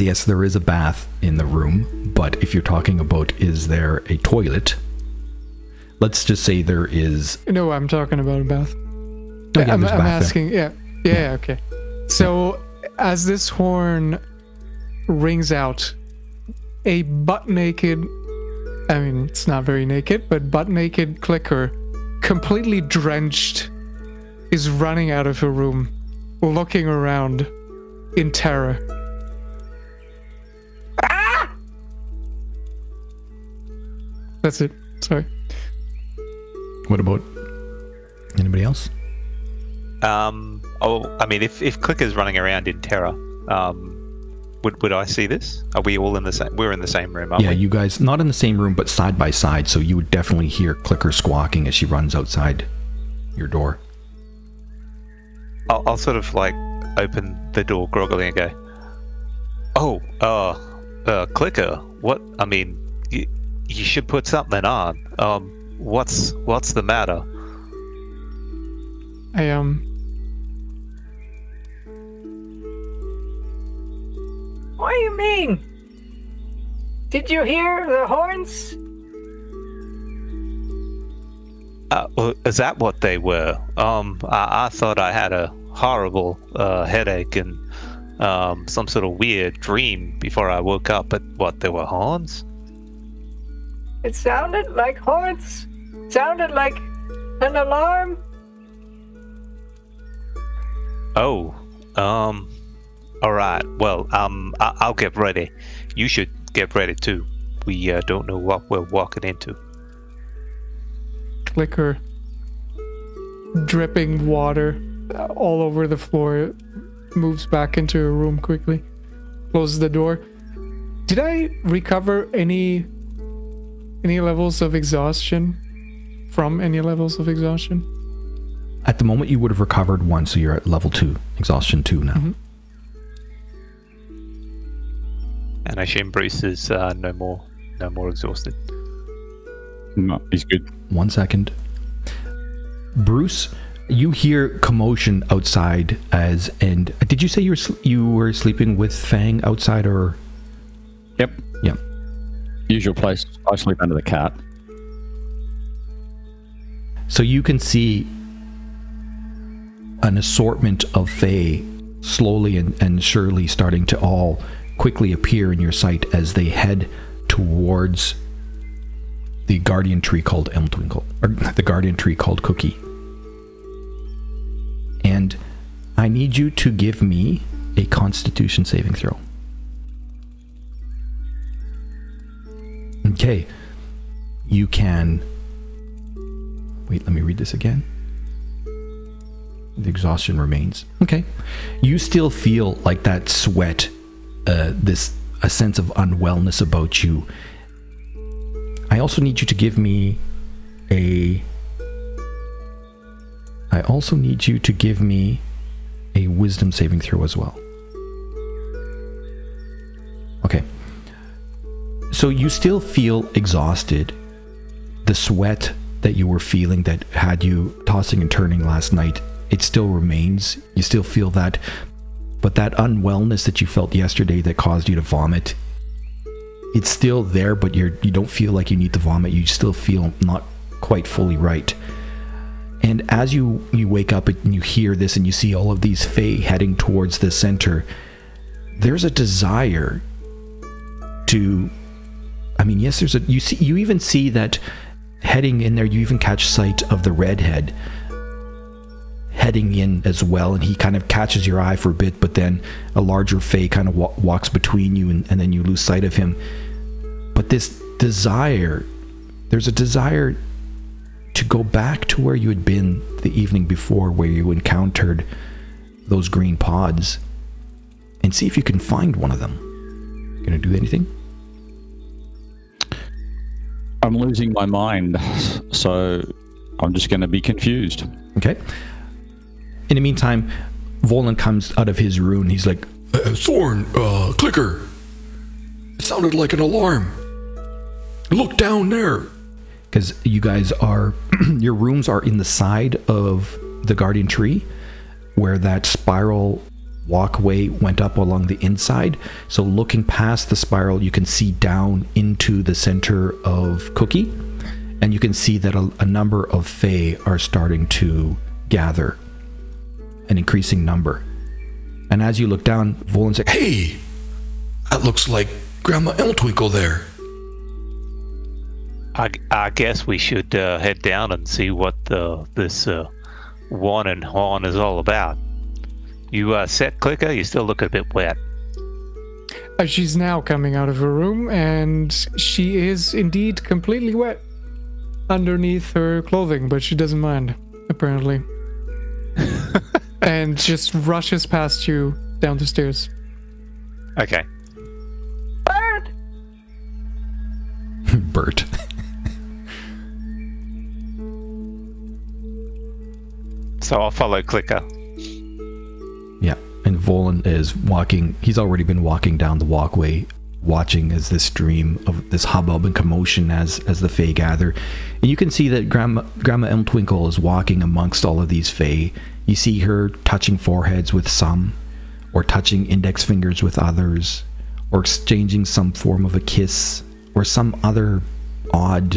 Yes, there is a bath in the room, but if you're talking about is there a toilet, let's just say there is. No, I'm talking about a bath. Oh, yeah, I'm, a I'm asking. Yeah, yeah, yeah, okay. So as this horn rings out, a butt naked. I mean, it's not very naked, but butt naked clicker, completely drenched, is running out of her room, looking around in terror. That's it. Sorry. What about anybody else? Um. Oh, I mean, if if Clicker's running around in terror, um, would would I see this? Are we all in the same? We're in the same room, aren't Yeah, we? you guys not in the same room, but side by side, so you would definitely hear Clicker squawking as she runs outside your door. I'll, I'll sort of like open the door groggily and go, "Oh, uh, uh, Clicker, what? I mean, you, you should put something on. Um, what's what's the matter? I um. What do you mean? Did you hear the horns? Uh, well, is that what they were? Um, I, I thought I had a horrible uh, headache and um, some sort of weird dream before I woke up. But what? There were horns? It sounded like horns. Sounded like an alarm. Oh, um, all right. Well, um, I- I'll get ready. You should get ready too. We uh, don't know what we're walking into. clicker dripping water uh, all over the floor moves back into her room quickly closes the door did i recover any any levels of exhaustion from any levels of exhaustion At the moment, you would have recovered one, so you're at level two, exhaustion two now. Mhm. And I assume Bruce is uh, no more, no more exhausted. No, he's good. One second. Bruce, you hear commotion outside as and did you say you were sl- you were sleeping with Fang outside or Yep. yeah. Usual place. I sleep under the cart. So you can see an assortment of Fae slowly and, and surely starting to all quickly appear in your sight as they head towards the guardian tree called Elm Twinkle, or the guardian tree called Cookie. And I need you to give me a constitution saving throw. Okay. You can Wait, let me read this again. The exhaustion remains. Okay. You still feel like that sweat, uh, this a sense of unwellness about you. I also need you to give me a. I also need you to give me a wisdom saving throw as well. Okay. So you still feel exhausted. The sweat that you were feeling that had you tossing and turning last night, it still remains. You still feel that, but that unwellness that you felt yesterday that caused you to vomit, it's still there, but you're you don't feel like you need to vomit. You still feel not quite fully right. And as you you wake up and you hear this and you see all of these fae heading towards the center, there's a desire to I mean, yes, there's a you see you even see that heading in there, you even catch sight of the redhead heading in as well, and he kind of catches your eye for a bit, but then a larger Fae kind of wa- walks between you, and, and then you lose sight of him. But this desire, there's a desire to go back to where you had been the evening before, where you encountered those green pods, and see if you can find one of them. Gonna do anything? I'm losing my mind, so I'm just going to be confused. Okay. In the meantime, Volan comes out of his room. He's like, Uh, Thorn, uh, clicker. It sounded like an alarm. Look down there. because you guys are your rooms are in the side of the guardian tree where that spiral walkway went up along the inside so looking past the spiral you can see down into the center of cookie and you can see that a, a number of fae are starting to gather an increasing number and as you look down volan's like hey that looks like Grandma Elmtwinkle there. I, I guess we should uh, head down and see what uh, this uh, one and horn is all about. You uh, set, Clicker? You still look a bit wet. Uh, she's now coming out of her room, and she is indeed completely wet underneath her clothing, but she doesn't mind, apparently. and just rushes past you down the stairs. Okay. Bird! bert So I'll follow Clicker. And Volan is walking. He's already been walking down the walkway, watching as this stream of this hubbub and commotion as as the Fae gather. And you can see that Grandma Grandma Elmtwinkle is walking amongst all of these Fae. You see her touching foreheads with some, or touching index fingers with others, or exchanging some form of a kiss, or some other odd,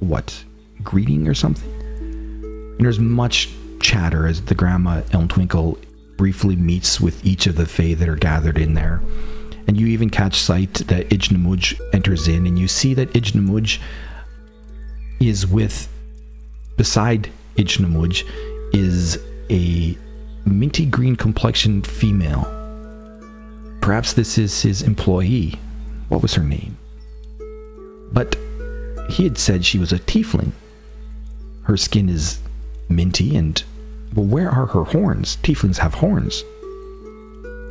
what, greeting or something. And there's much chatter as the Grandma Elmtwinkle briefly meets with each of the Fae that are gathered in there. And you even catch sight that Ijnamuj enters in, and you see that Ijnamuj is with, beside Ijnamuj, is a minty green complexioned female. Perhaps this is his employee. What was her name? But he had said she was a tiefling. Her skin is minty and well where are her horns? Tieflings have horns.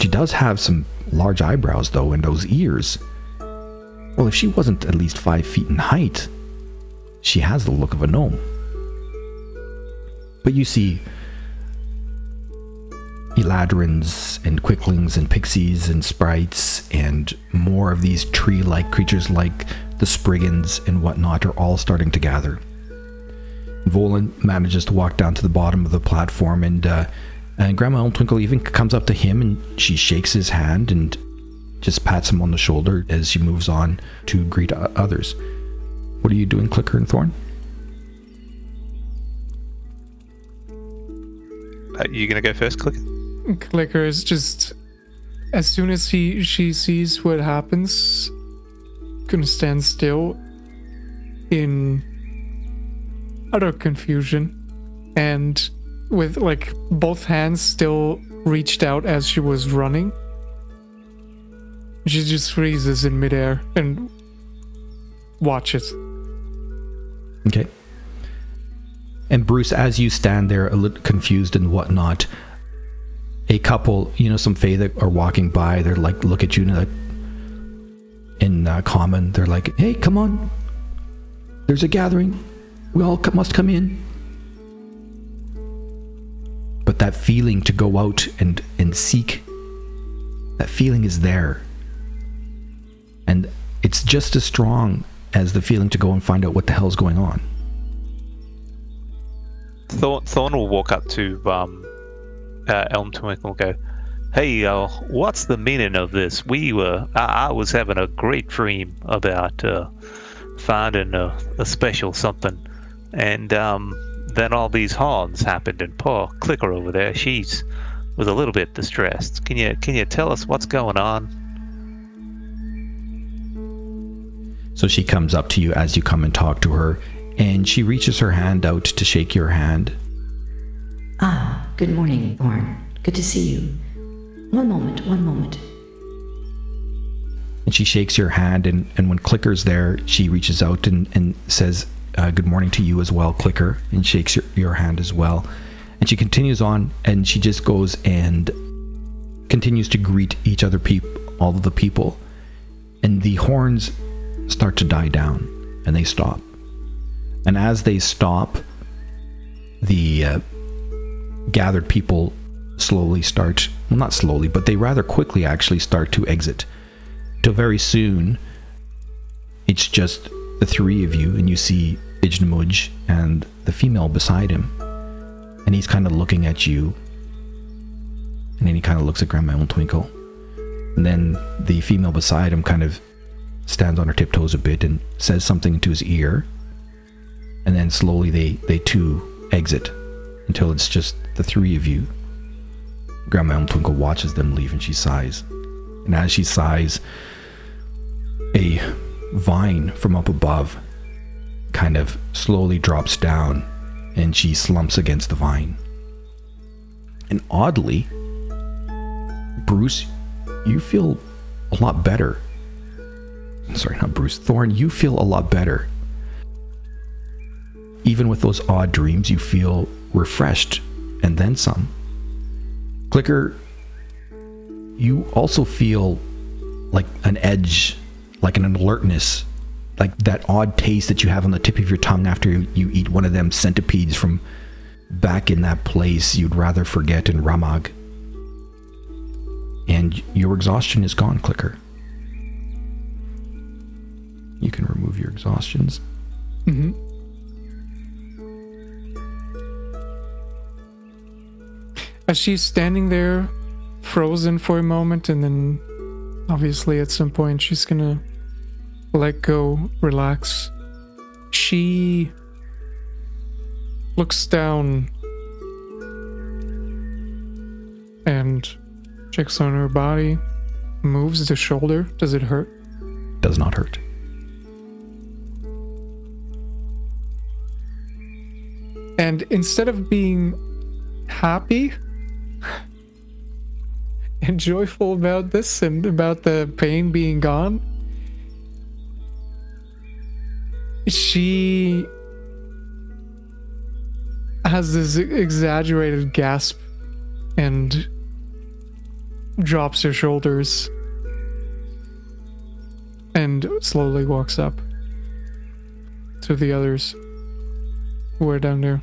She does have some large eyebrows though and those ears. Well if she wasn't at least five feet in height she has the look of a gnome. But you see eladrins and quicklings and pixies and sprites and more of these tree-like creatures like the spriggans and whatnot are all starting to gather Volan manages to walk down to the bottom of the platform, and uh, and Grandma Elmtwinkle even comes up to him and she shakes his hand and just pats him on the shoulder as she moves on to greet others. What are you doing, Clicker and Thorn? Uh, you gonna go first, Clicker? Clicker is just as soon as he she sees what happens, gonna stand still in utter confusion and with like both hands still reached out as she was running. She just freezes in midair and watches. Okay. And Bruce, as you stand there a little confused and whatnot, a couple, you know, some Fae that are walking by, they're like, look at you and like, in uh, common, they're like, hey, come on. There's a gathering. We all must come in. But that feeling to go out and, and seek, that feeling is there. And it's just as strong as the feeling to go and find out what the hell's going on. Thorn, Thorn will walk up to um, uh, Elm Twinkle and go, "Hey, uh, what's the meaning of this? We were, I, I was having a great dream about uh, finding a, a special something, and um, then all these horns happened, and poor Clicker over there, she's was a little bit distressed. Can you can you tell us what's going on?" So she comes up to you as you come and talk to her, and she reaches her hand out to shake your hand. Ah, good morning, Thorn. Good to see you. One moment, one moment. And she shakes your hand, and, and when Clicker's there, she reaches out and, and says, uh, Good morning to you as well, Clicker, and shakes your, your hand as well. And she continues on, and she just goes and continues to greet each other, peop- all of the people. And the horns start to die down, and they stop. And as they stop, the uh, gathered people slowly start, well, not slowly, but they rather quickly actually start to exit. Till very soon, it's just the three of you, and you see Ijnamuj and the female beside him. And he's kind of looking at you. And then he kind of looks at Grandma Elm Twinkle. And then the female beside him kind of stands on her tiptoes a bit and says something into his ear. And then slowly they, they too exit until it's just the three of you. Grandma Elm Twinkle watches them leave and she sighs. And as she sighs, a vine from up above kind of slowly drops down and she slumps against the vine. And oddly, Bruce, you feel a lot better. Sorry, not Bruce. Thorn, you feel a lot better. Even with those odd dreams, you feel refreshed and then some. Clicker, you also feel like an edge, like an alertness, like that odd taste that you have on the tip of your tongue after you eat one of them centipedes from back in that place you'd rather forget in Ramag. And your exhaustion is gone, Clicker. You can remove your exhaustions. Mm-hmm. As she's standing there, frozen for a moment, and then obviously at some point she's gonna let go, relax. She looks down and checks on her body, moves the shoulder. Does it hurt? Does not hurt. And instead of being happy and joyful about this and about the pain being gone, she has this exaggerated gasp and drops her shoulders and slowly walks up to the others who are down there.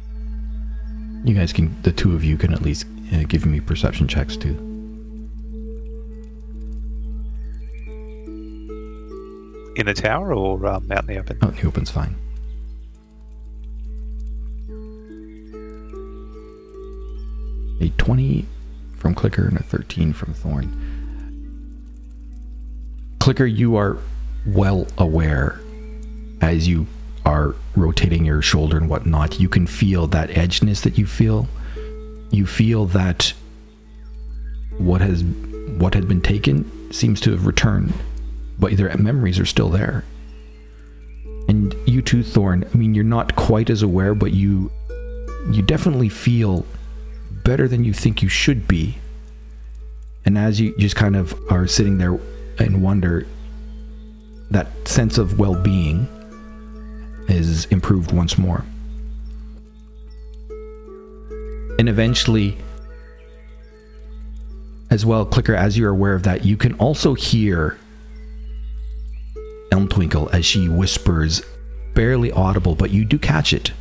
You guys can, the two of you can at least uh, give me perception checks too. In the tower or um, out in the open? Oh, the open's fine. A 20 from Clicker and a 13 from Thorn. Clicker, you are well aware as you are rotating your shoulder and whatnot, you can feel that edginess that you feel. You feel that what has what had been taken seems to have returned, but their memories are still there. And you too, Thorn. I mean, you're not quite as aware, but you you definitely feel better than you think you should be. And as you just kind of are sitting there and wonder, that sense of well-being is improved once more. And eventually, as well, Clicker, as you're aware of that, you can also hear Elm Twinkle as she whispers, barely audible, but you do catch it.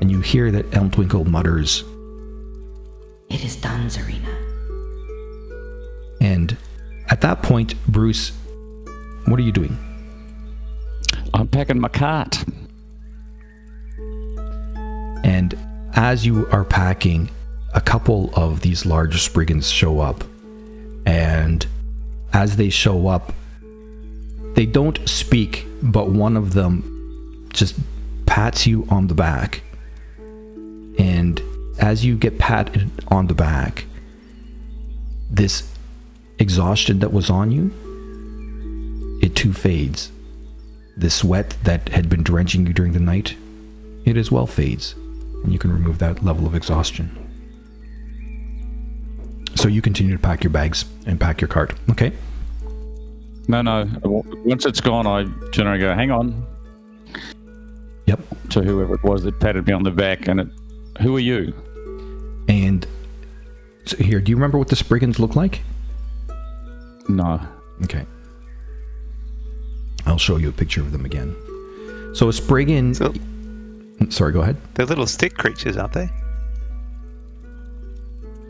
And you hear that Elm Twinkle mutters, It is done, Zarina. And at that point, Bruce, what are you doing? I'm packing my cart. And as you are packing, a couple of these large Spriggans show up. And as they show up, they don't speak, but one of them just pats you on the back. And as you get patted on the back, this exhaustion that was on you, it too fades. The sweat that had been drenching you during the night, it as well fades, and you can remove that level of exhaustion. So you continue to pack your bags and pack your cart, okay? No, no. Oh. Once it's gone, I generally go, hang on, Yep. to whoever it was that patted me on the back. And it, who are you? And so here, do you remember what the Spriggans look like? No. Okay. I'll show you a picture of them again. So a Spriggan. So- Sorry, go ahead. They're little stick creatures, aren't they?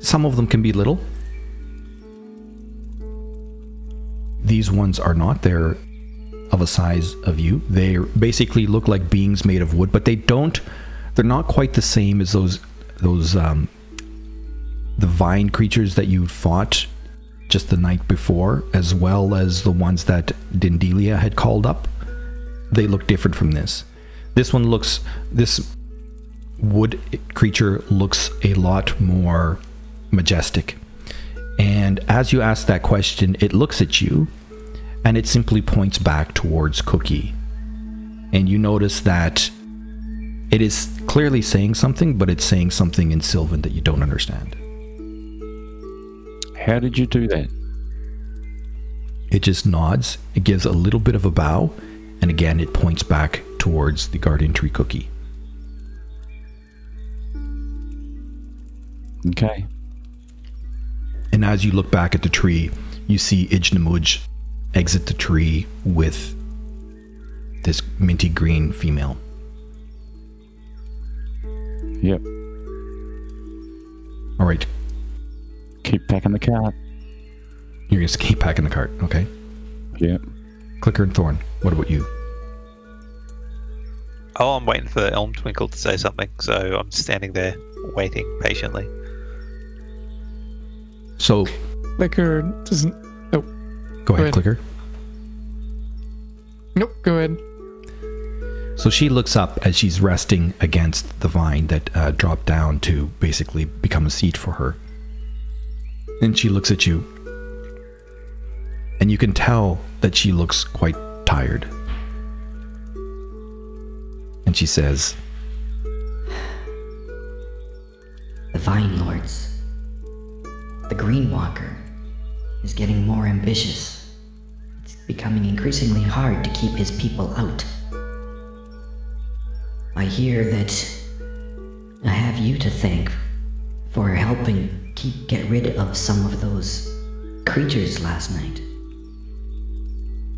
Some of them can be little. These ones are not. They're of a size of you. They basically look like beings made of wood, but they don't. They're not quite the same as those those um, the vine creatures that you fought just the night before, as well as the ones that Dindelia had called up. They look different from this. This one looks this wood creature looks a lot more majestic. And as you ask that question, it looks at you and it simply points back towards Cookie. And you notice that it is clearly saying something, but it's saying something in Sylvan that you don't understand. How did you do that? It just nods, it gives a little bit of a bow, and again it points back towards the Guardian Tree Cookie. Okay. And as you look back at the tree, you see Ijnamuj exit the tree with this minty green female. Yep. All right, Keep packing the cart. you're gonna keep packing the cart, okay? Yep. Clicker and Thorn, what about you? Oh, I'm waiting for Elm Twinkle to say something, so I'm standing there waiting patiently. So Clicker doesn't. Oh, go ahead, ahead. Clicker. Nope. Go ahead. So she looks up as she's resting against the vine that uh, dropped down to basically become a seat for her. And she looks at you. And you can tell that she looks quite tired. And she says, The Vine Lords. The Green Walker is getting more ambitious. Becoming increasingly hard to keep his people out. I hear that I have you to thank for helping keep get rid of some of those creatures last night.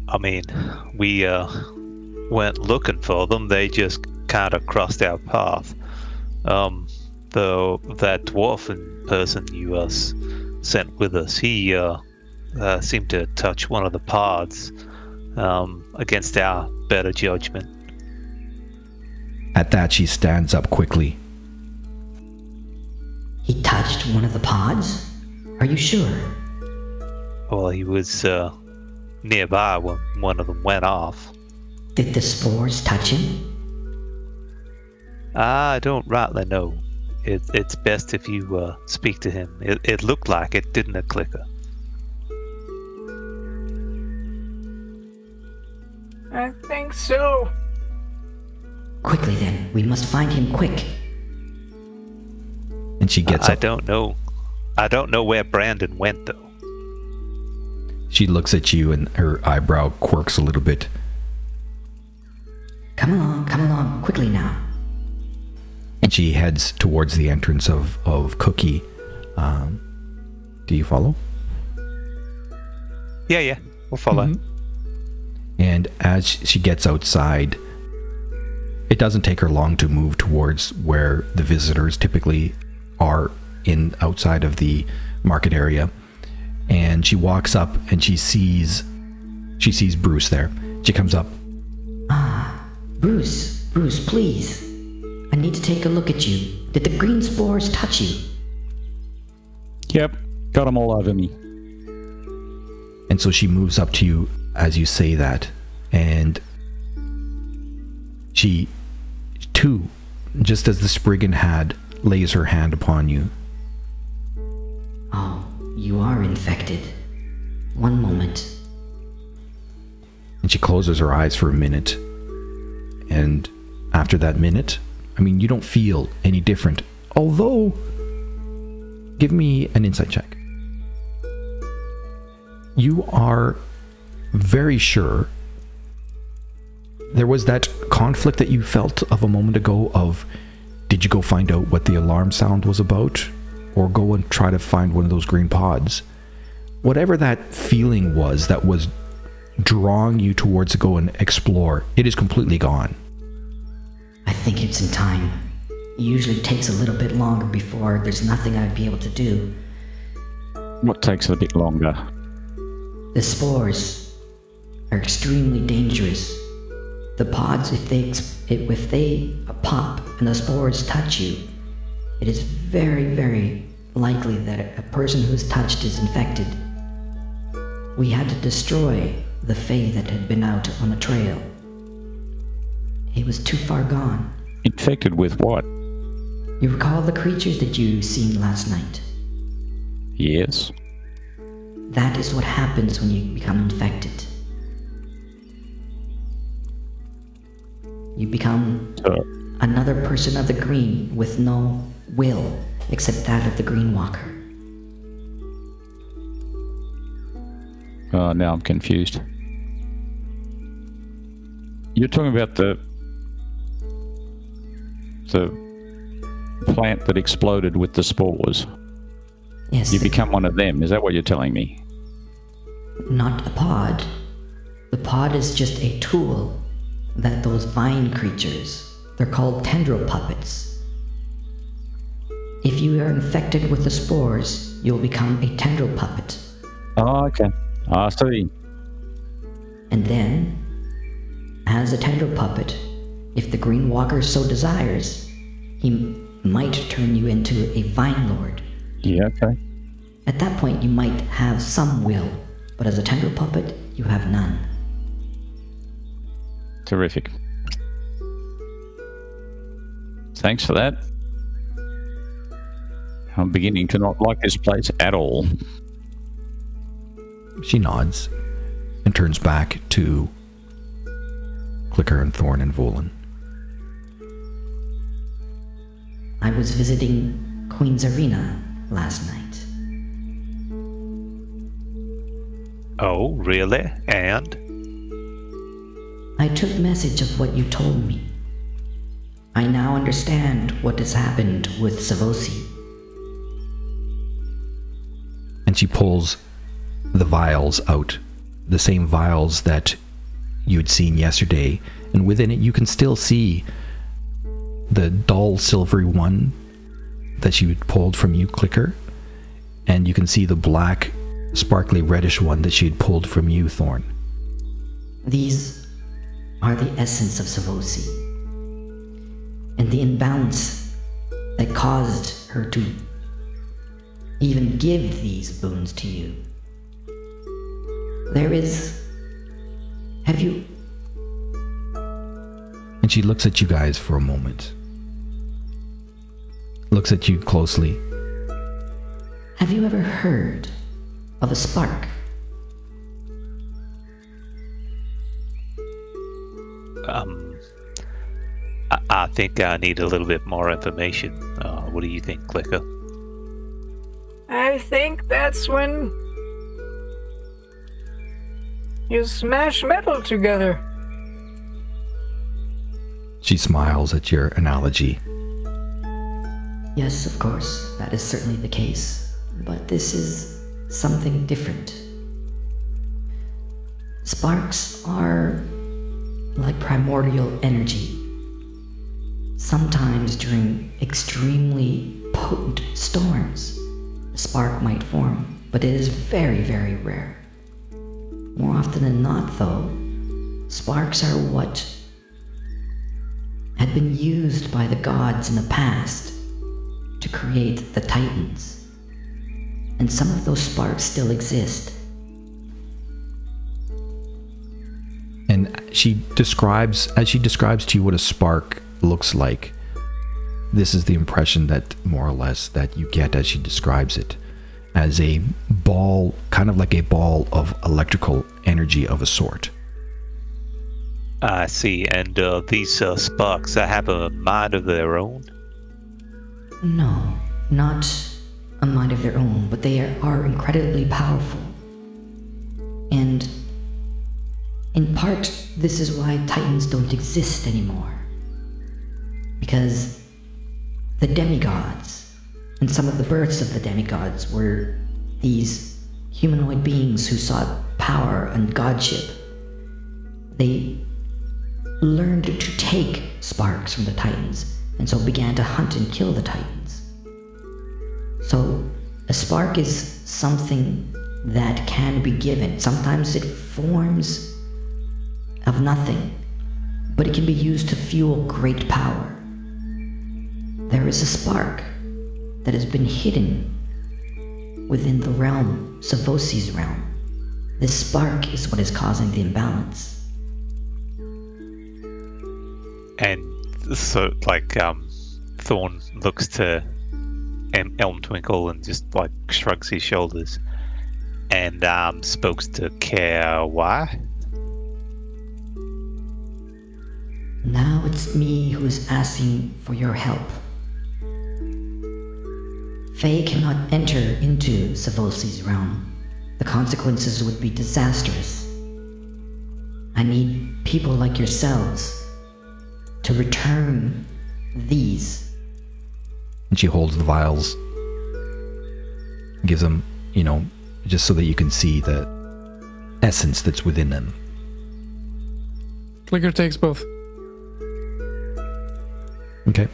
I mean, we uh, weren't looking for them; they just kind of crossed our path. Um, though that dwarfen person you uh, sent with us, he uh, uh, seemed to touch one of the pods um, against our better judgment. At that, she stands up quickly. He touched one of the pods? Are you sure? Well, he was uh, nearby when one of them went off. Did the spores touch him? I don't rightly know. It, it's best if you uh, speak to him. It, it looked like it, didn't it, Clicker? I think so. Quickly then, we must find him quick. And she gets I up. don't know. I don't know where Brandon went though. She looks at you and her eyebrow quirks a little bit. Come along, come along, quickly now. And she heads towards the entrance of, of Cookie. Um, do you follow? Yeah, yeah, we'll follow. Mhm. And as she gets outside, it doesn't take her long to move towards where the visitors typically are in outside of the market area. And she walks up and she sees she sees Bruce there. She comes up. Ah, Bruce, Bruce, please. I need to take a look at you. Did the green spores touch you? Yep. Got them all over me. And so she moves up to you as you say that. And she, too, just as the Spriggan had, lays her hand upon you. Oh, you are infected. One moment. And she closes her eyes for a minute. And after that minute, I mean, you don't feel any different. Although, give me an insight check. You are very sure there was that conflict that you felt of a moment ago of did you go find out what the alarm sound was about or go and try to find one of those green pods whatever that feeling was that was drawing you towards to go and explore, it is completely gone. I think it's in time. It usually takes a little bit longer before there's nothing I'd be able to do. What takes a bit longer? The spores are extremely dangerous. The pods, if they if they pop and the spores touch you, it is very, very likely that a person who's touched is infected. We had to destroy the Fae that had been out on the trail. He was too far gone. Infected with what? You recall the creatures that you seen last night? Yes. That is what happens when you become infected. You become another person of the green with no will except that of the green walker. uh, now I'm confused. You're talking about the the plant that exploded with the spores. Yes, You become one of them. Is that what you're telling me? not a pod. The pod is just a tool that those vine creatures, they're called tendril puppets. If you are infected with the spores, you'll become a tendril puppet. Oh, okay. Ah, I see. And then, as a tendril puppet, if the Green Walker so desires, he might turn you into a Vine Lord. Yeah, okay. At that point, you might have some will, but as a tendril puppet, you have none. Terrific. Thanks for that. I'm beginning to not like this place at all. She nods and turns back to Clicker and Thorn and Volan. I was visiting Queen Zarina last night. Oh, really? And? I took message of what you told me. I now understand what has happened with Savosi. And she pulls the vials out, the same vials that you'd seen yesterday, and within it you can still see the dull silvery one that she had pulled from you, Clicker, and you can see the black, sparkly reddish one that she had pulled from you, Thorn. These are the essence of Savosi. And the imbalance that caused her to even give these boons to you. There is. Have you. And she looks at you guys for a moment. Looks at you closely. Have you ever heard of a spark? Um, I, I think I need a little bit more information. Uh, what do you think, Clicker? I think that's when you smash metal together. She smiles at your analogy. Yes, of course, that is certainly the case. But this is something different. Sparks are like primordial energy. Sometimes during extremely potent storms, a spark might form, but it is very, very rare. More often than not, though, sparks are what had been used by the gods in the past to create the Titans. And some of those sparks still exist. She describes, as she describes to you what a spark looks like, this is the impression that more or less that you get as she describes it as a ball, kind of like a ball of electrical energy of a sort. I see. And uh, these uh, sparks uh, have a mind of their own? No, not a mind of their own, but they are, are incredibly powerful. And in part, this is why Titans don't exist anymore. Because the demigods, and some of the births of the demigods, were these humanoid beings who sought power and godship. They learned to take sparks from the Titans and so began to hunt and kill the Titans. So, a spark is something that can be given. Sometimes it forms of nothing, but it can be used to fuel great power. There is a spark that has been hidden within the realm, Savosi's realm. This spark is what is causing the imbalance. And so, like, um, Thorn looks to em- Elmtwinkle and just like shrugs his shoulders, and um, spokes to Care. Why? Now it's me who is asking for your help. Fae cannot enter into Savosi's realm. The consequences would be disastrous. I need people like yourselves to return these. And she holds the vials, gives them, you know, just so that you can see the essence that's within them. Clicker takes both. Okay.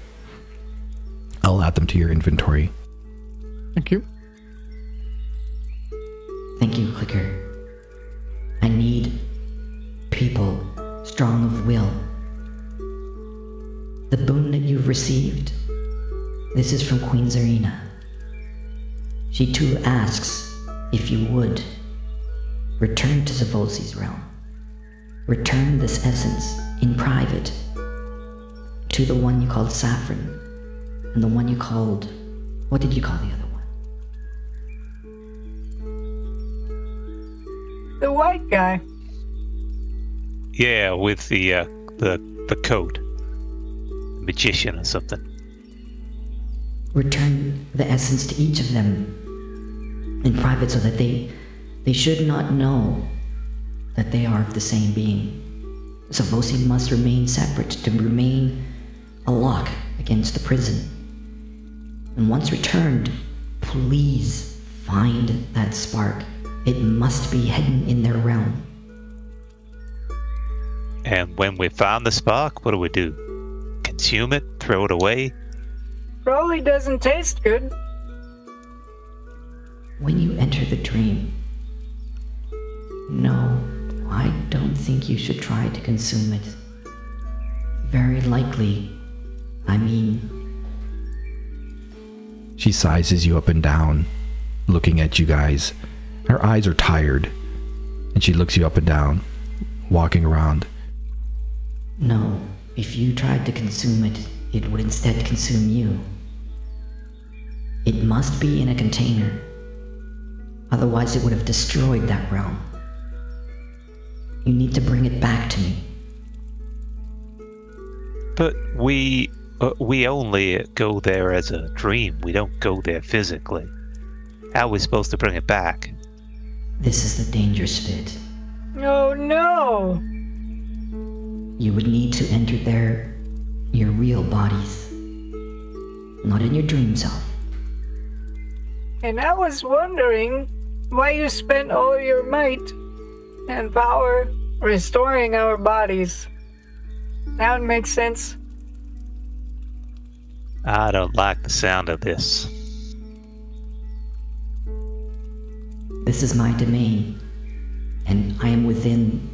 I'll add them to your inventory. Thank you. Thank you, Clicker. I need people strong of will. The boon that you've received, this is from Queen Zarina. She too asks if you would return to Savosi's realm. Return this essence in private to the one you called Saffron and the one you called. What did you call the other one? The white guy. Yeah, with the uh, the the coat, magician or something. return the essence to each of them in private so that they they should not know that they are of the same being. So Savosi must remain separate to remain a lock against the prison. And once returned, please find that spark. It must be hidden in their realm. And when we found the spark, what do we do? Consume it? Throw it away? Probably doesn't taste good. When you enter the dream, no, I don't think you should try to consume it. Very likely, I mean, She sizes you up and down, looking at you guys. Her eyes are tired, and she looks you up and down, walking around. no, if you tried to consume it, it would instead consume you. It must be in a container. Otherwise, it would have destroyed that realm. You need to bring it back to me. But we uh, we only go there as a dream. We don't go there physically. How are we supposed to bring it back? This is the dangerous bit. Oh no! You would need to enter there, your real bodies. Not in your dream self. And I was wondering why you spent all your might and power restoring our bodies. That would make sense. I don't like the sound of this. This is my domain, and I am within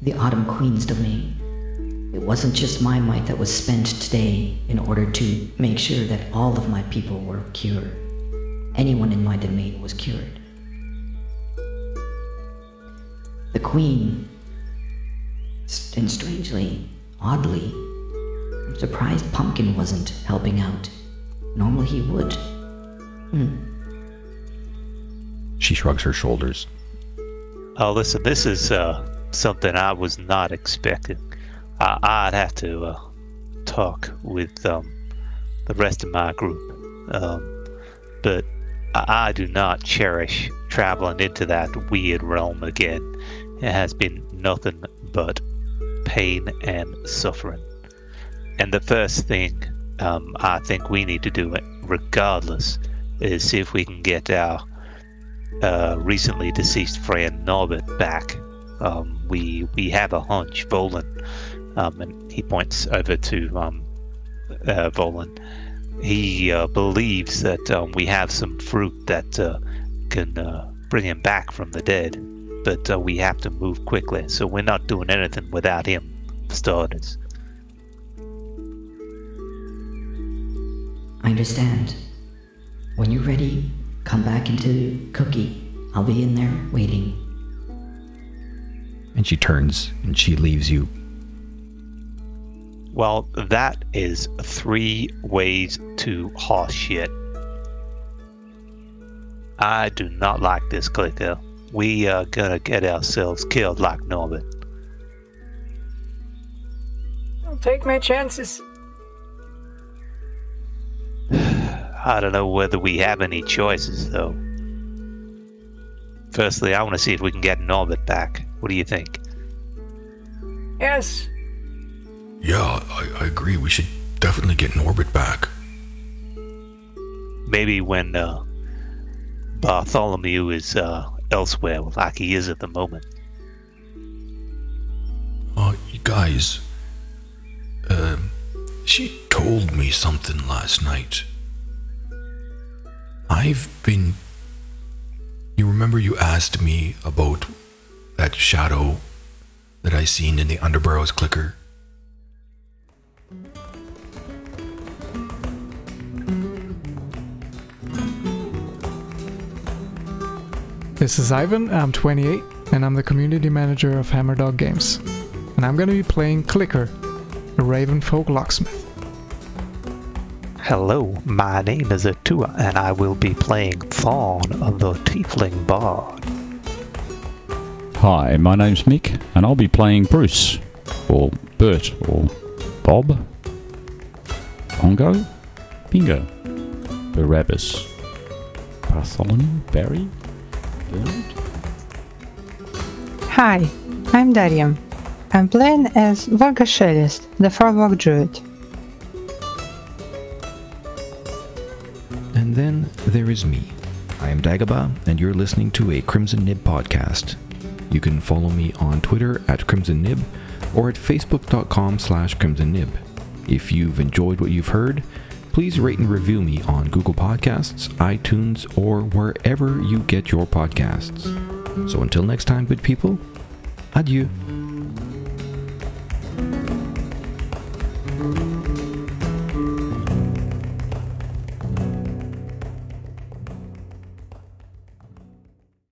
the Autumn Queen's domain. It wasn't just my might that was spent today in order to make sure that all of my people were cured. Anyone in my domain was cured. The Queen, and strangely, oddly, I'm surprised Pumpkin wasn't helping out. Normally he would. Hmm. She shrugs her shoulders. Oh, listen, this is uh, something I was not expecting. I- I'd have to uh, talk with um, the rest of my group. Um, but I-, I do not cherish traveling into that weird realm again. It has been nothing but pain and suffering. And the first thing um, I think we need to do, regardless, is see if we can get our uh, recently deceased friend Norbert back. Um, we we have a hunch, Volan, um, and he points over to um, uh, Volan. He uh, believes that um, we have some fruit that uh, can uh, bring him back from the dead, but uh, we have to move quickly. So we're not doing anything without him, for starters. I understand. When you're ready, come back into Cookie. I'll be in there waiting. And she turns and she leaves you. Well, that is three ways to horse shit. I do not like this clicker. We are gonna get ourselves killed like Norman. I'll take my chances. I don't know whether we have any choices, though. Firstly, I want to see if we can get Norbert back. What do you think? Yes, Yeah, I, I agree. We should definitely get Norbert back. Maybe when uh, Bartholomew is uh, elsewhere, like he is at the moment. Uh, you guys, um, she told me something last night. I've been. You remember you asked me about that shadow that I seen in the Underbarrows clicker? This is Ivan, I'm 28, and I'm the community manager of Hammerdog Games. And I'm gonna be playing Clicker, the Ravenfolk locksmith. Hello, my name is Atua, and I will be playing Thorn, the Tiefling Bard. Hi, my name's Mick, and I'll be playing Bruce, or Bert, or Bob, Bongo, Bingo, Barabbas, Bartholomew, Barry, Bernard. Hi, I'm Darium. I'm playing as Varga Shellist, the Farwalk Druid. And then there is me. I am Dagobah, and you're listening to a Crimson Nib podcast. You can follow me on Twitter at Crimson Nib or at facebook.com slash Crimson Nib. If you've enjoyed what you've heard, please rate and review me on Google Podcasts, iTunes, or wherever you get your podcasts. So until next time, good people, adieu.